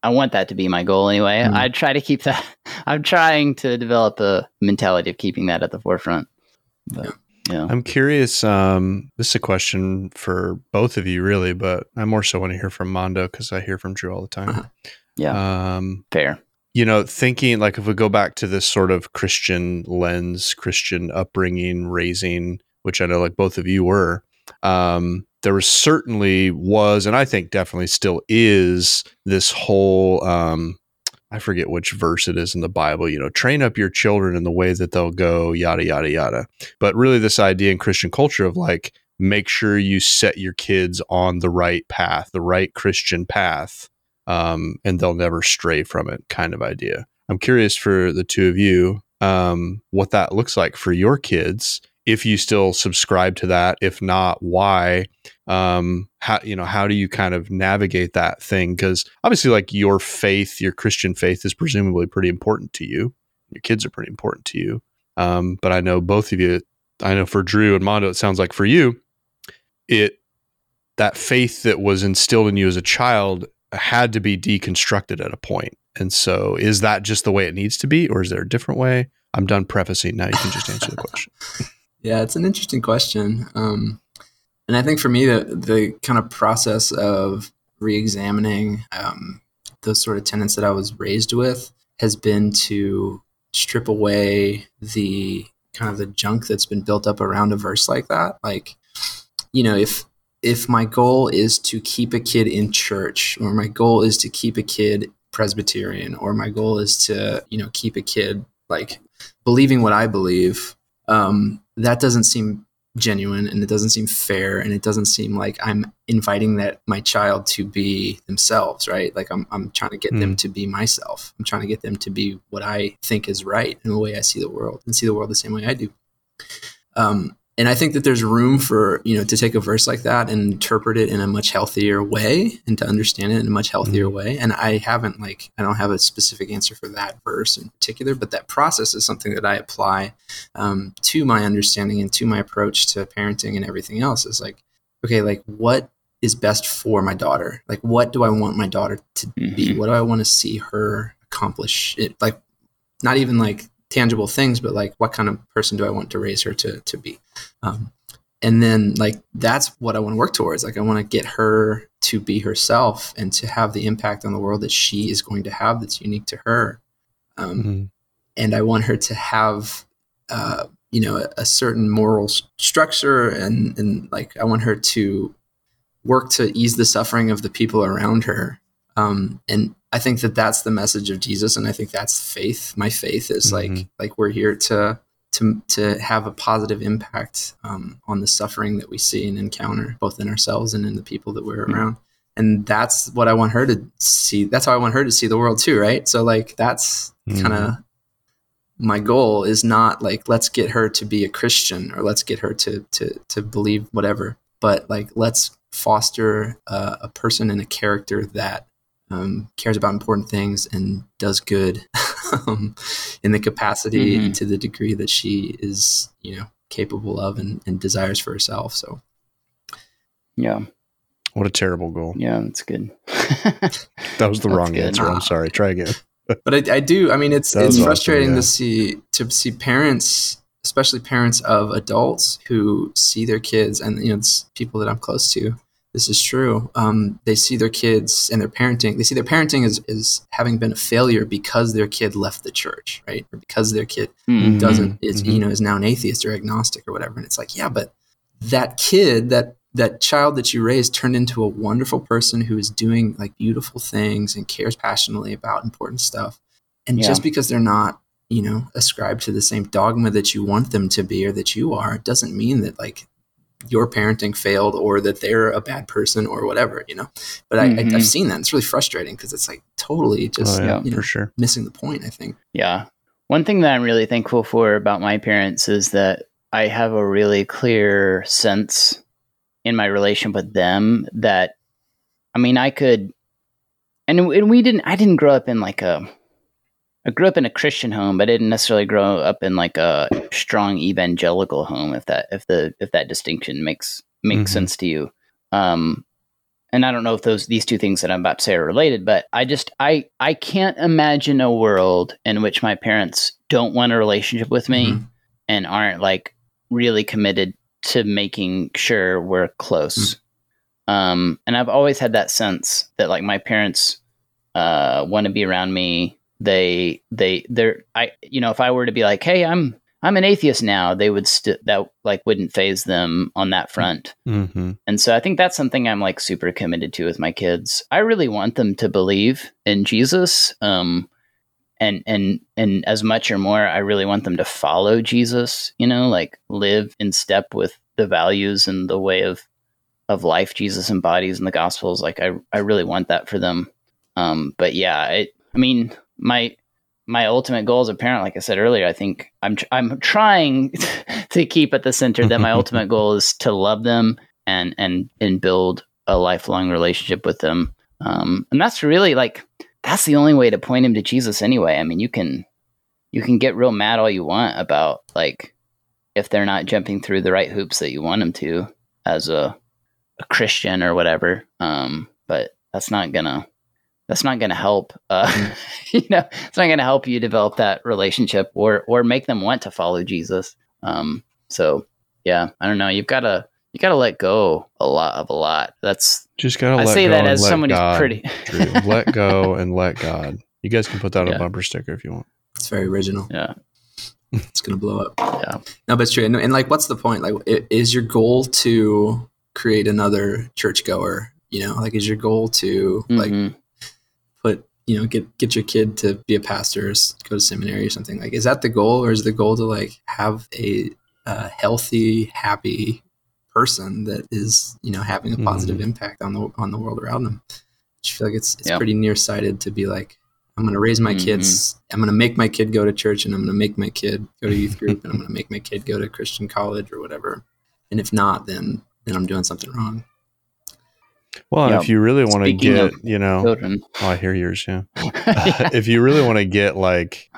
I want that to be my goal anyway. Hmm. I try to keep that. I'm trying to develop a mentality of keeping that at the forefront. But, yeah. I'm curious. Um, this is a question for both of you, really, but I more so want to hear from Mondo because I hear from Drew all the time. Uh-huh. Yeah. Um, Fair. You know, thinking like if we go back to this sort of Christian lens, Christian upbringing, raising, which I know like both of you were, um, there was certainly was, and I think definitely still is this whole, um, I forget which verse it is in the Bible, you know, train up your children in the way that they'll go, yada, yada, yada. But really, this idea in Christian culture of like, make sure you set your kids on the right path, the right Christian path um, and they'll never stray from it kind of idea. I'm curious for the two of you um, what that looks like for your kids. If you still subscribe to that, if not, why? Um, how you know how do you kind of navigate that thing? Because obviously, like your faith, your Christian faith is presumably pretty important to you. Your kids are pretty important to you. Um, but I know both of you. I know for Drew and Mondo, it sounds like for you, it that faith that was instilled in you as a child had to be deconstructed at a point. And so, is that just the way it needs to be, or is there a different way? I'm done prefacing. Now you can just answer the question. yeah, it's an interesting question. Um, and I think for me, the the kind of process of re-examining um, those sort of tenets that I was raised with has been to strip away the kind of the junk that's been built up around a verse like that. Like, you know, if if my goal is to keep a kid in church, or my goal is to keep a kid Presbyterian, or my goal is to you know keep a kid like believing what I believe, um, that doesn't seem genuine and it doesn't seem fair and it doesn't seem like I'm inviting that my child to be themselves, right? Like I'm I'm trying to get them to be myself. I'm trying to get them to be what I think is right in the way I see the world and see the world the same way I do. Um, and I think that there's room for you know to take a verse like that and interpret it in a much healthier way and to understand it in a much healthier way. And I haven't like I don't have a specific answer for that verse in particular, but that process is something that I apply um, to my understanding and to my approach to parenting and everything else. Is like okay, like what is best for my daughter? Like what do I want my daughter to be? Mhm. What do I want to see her accomplish? It like not even like tangible things, but like what kind of person do I want to raise her to to be? Um, and then like that's what I want to work towards. Like I want to get her to be herself and to have the impact on the world that she is going to have that's unique to her. Um, Mhm. and I want her to have, uh, you know, a, a certain moral s- structure, and and like I want her to work to ease the suffering of the people around her. Um, and I think that that's the message of Jesus, and I think that's faith. My faith is like Mhm. like we're here to to to have a positive impact um, on the suffering that we see and encounter, both in ourselves and in the people that we're Mhm. around. And that's what I want her to see. That's how I want her to see the world too, right? So like that's kind of my goal is not like let's get her to be a Christian or let's get her to to to believe whatever, but like let's foster uh, a person and a character that um, cares about important things and does good um, in the capacity Mhm. and to the degree that she is, you know, capable of and, and desires for herself. So Yeah. What a terrible goal. Yeah. That's good. That was the That's wrong good. answer. I'm sorry. Try again. but I, I do. I mean, it's That it's was awesome, frustrating yeah. to see to see parents, especially parents of adults who see their kids, and you know, it's people that I'm close to. This is true. Um, they see their kids and their parenting. They see their parenting as, as having been a failure because their kid left the church, right? Or because their kid Mhm. doesn't is mhm. you know is now an atheist or agnostic or whatever and it's like yeah but that kid that that child that you raised turned into a wonderful person who is doing like beautiful things and cares passionately about important stuff and Yeah. just because they're not you know ascribed to the same dogma that you want them to be or that you are doesn't mean that like your parenting failed or that they're a bad person or whatever you know but I, I, i've mm-hmm. seen that it's really frustrating because it's like totally oh, just oh, yeah, you know, for sure. missing the point i think Yeah. One thing that I'm really thankful for about my parents is that I have a really clear sense in my relation with them that I mean I could and and we didn't I didn't grow up in like a I grew up in a Christian home, but I didn't necessarily grow up in like a strong evangelical home if that if the if that distinction makes makes Mhm. sense to you. Um and I don't know if those these two things that I'm about to say are related, but I just I I can't imagine a world in which my parents don't want a relationship with me Mhm. and aren't like really committed to making sure we're close. Um, and I've always had that sense that like my parents uh, want to be around me. They they they're I you know if I were to be like, hey, I'm I'm an atheist now, they would st- that like wouldn't phase them on that front. Mm-hmm. And so I think that's something I'm like super committed to with my kids. I really want them to believe in Jesus. Um and and and as much or more I really want them to follow Jesus, you know, like live in step with the values and the way of of life Jesus embodies in the gospels. Like I I really want that for them. Um but yeah, it I mean, my my ultimate goal as a parent, like I said earlier, I think I'm tr- I'm trying to keep at the center that my ultimate goal is to love them and and and build a lifelong relationship with them. Um, and that's really like that's the only way to point him to Jesus anyway. I mean, you can you can get real mad all you want about like if they're not jumping through the right hoops that you want them to as a a Christian or whatever. Um, but that's not gonna that's not gonna help. Uh, you know, it's not gonna help you develop that relationship or or make them want to follow Jesus. Um, so yeah, I don't know. You've got to you got to let go a lot of a lot. That's Just gotta I let say go that and as let someone God, who's pretty. Let go and let God. You guys can put that on Yeah. a bumper sticker if you want. It's very original. yeah, It's gonna blow up. yeah. No, but it's true. And, and like, what's the point? Like, is your goal to create another churchgoer? You know, like, is your goal to like Mhm. put you know get get your kid to be a pastor, or go to seminary or something? Like, is that the goal, or is the goal to like have a, uh healthy, happy person that is you know having a positive Mhm. impact on the on the world around them? I feel like it's it's Yeah. pretty nearsighted to be like. I'm going to raise my Mhm. kids. I'm going to make my kid go to church and I'm going to make my kid go to youth group and I'm going to make my kid go to Christian college or whatever. And if not, then then I'm doing something wrong. Well, Yeah. if you really want to get, you know, Children. oh, I hear yours. Yeah. Yeah. if you really want to get like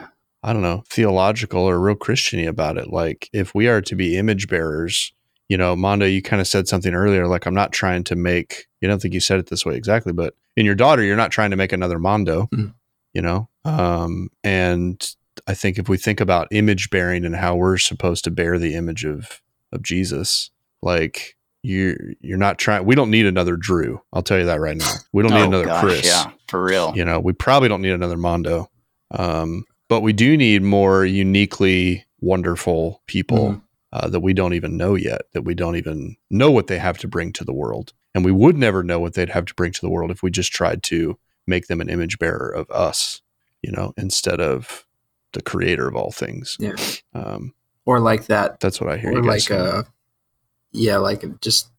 I don't know theological or real Christiany about it, like if we are to be image bearers, you know, Mondo, you kind of said something earlier. Like I'm not trying to make. You don't think you said it this way exactly, but in your daughter, you're not trying to make another Mondo. Mhm. You know, um, and I think if we think about image bearing and how we're supposed to bear the image of of Jesus, like you you're not trying. We don't need another Drew. I'll tell you that right now. We don't need Oh, another gosh, Chris. Yeah, for real. You know, we probably don't need another Mondo, um, but we do need more uniquely wonderful people Mhm. uh, that we don't even know yet, that we don't even know what they have to bring to the world. And we would never know what they'd have to bring to the world if we just tried to make them an image bearer of us, you know, instead of the creator of all things. Yeah. Um, Or like that that's what I hear or you guys like saying. a yeah, like just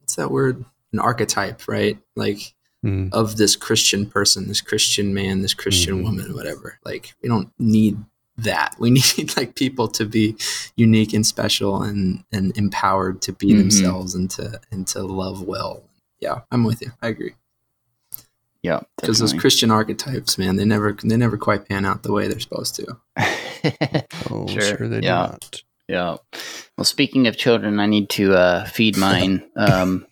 what's that word? An archetype, right? Like Mhm. of this Christian person, this Christian man, this Christian Mhm. woman, whatever. Like we don't need that. We need like people to be unique and special and and empowered to be Mhm. themselves and to and to love well. Yeah, I'm with you. I agree. Yeah, Because those. Christian archetypes, man, they never they never quite pan out the way they're supposed to. Oh, Sure. sure, they do Yeah. not. Yeah. Well, speaking of children, I need to uh, feed mine. Um,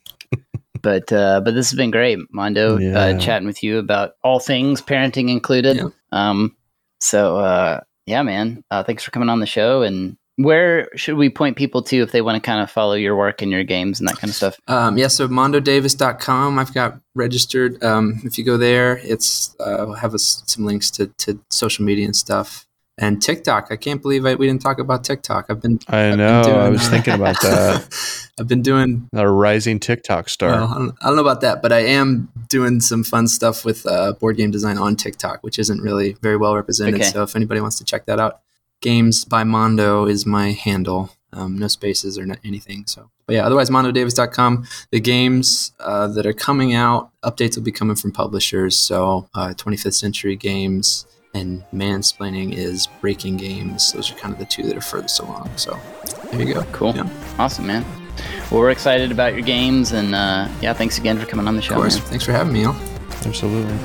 but uh, but this has been great, Mondo. Yeah. Uh, chatting with you about all things parenting included. Yeah. Um, so uh, yeah, man. Uh, thanks for coming on the show. And where should we point people to if they want to kind of follow your work and your games and that kind of stuff? Um, yeah, so mondodavis.com. I've got registered. Um, if you go there, it's uh, we'll have us some links to, to social media and stuff. And TikTok. I can't believe I, we didn't talk about TikTok. I've been. I I've been know. I was thinking about that. I've been doing. A rising TikTok star. Well, I, don't, I don't know about that, but I am doing some fun stuff with uh, board game design on TikTok, which isn't really very well represented. Okay. So if anybody wants to check that out, Games by Mondo is my handle. Um, no spaces or anything. So, but yeah, otherwise, mondodavis.com. The games uh, that are coming out, updates will be coming from publishers. So, uh, 25th Century Games and Mansplaining is Breaking Games. Those are kind of the two that are furthest along. So, there you go. Cool. Yeah. Awesome, man. Well, we're excited about your games, and uh, yeah, thanks again for coming on the show. Of course. man. Thanks for having me, y'all. Absolutely.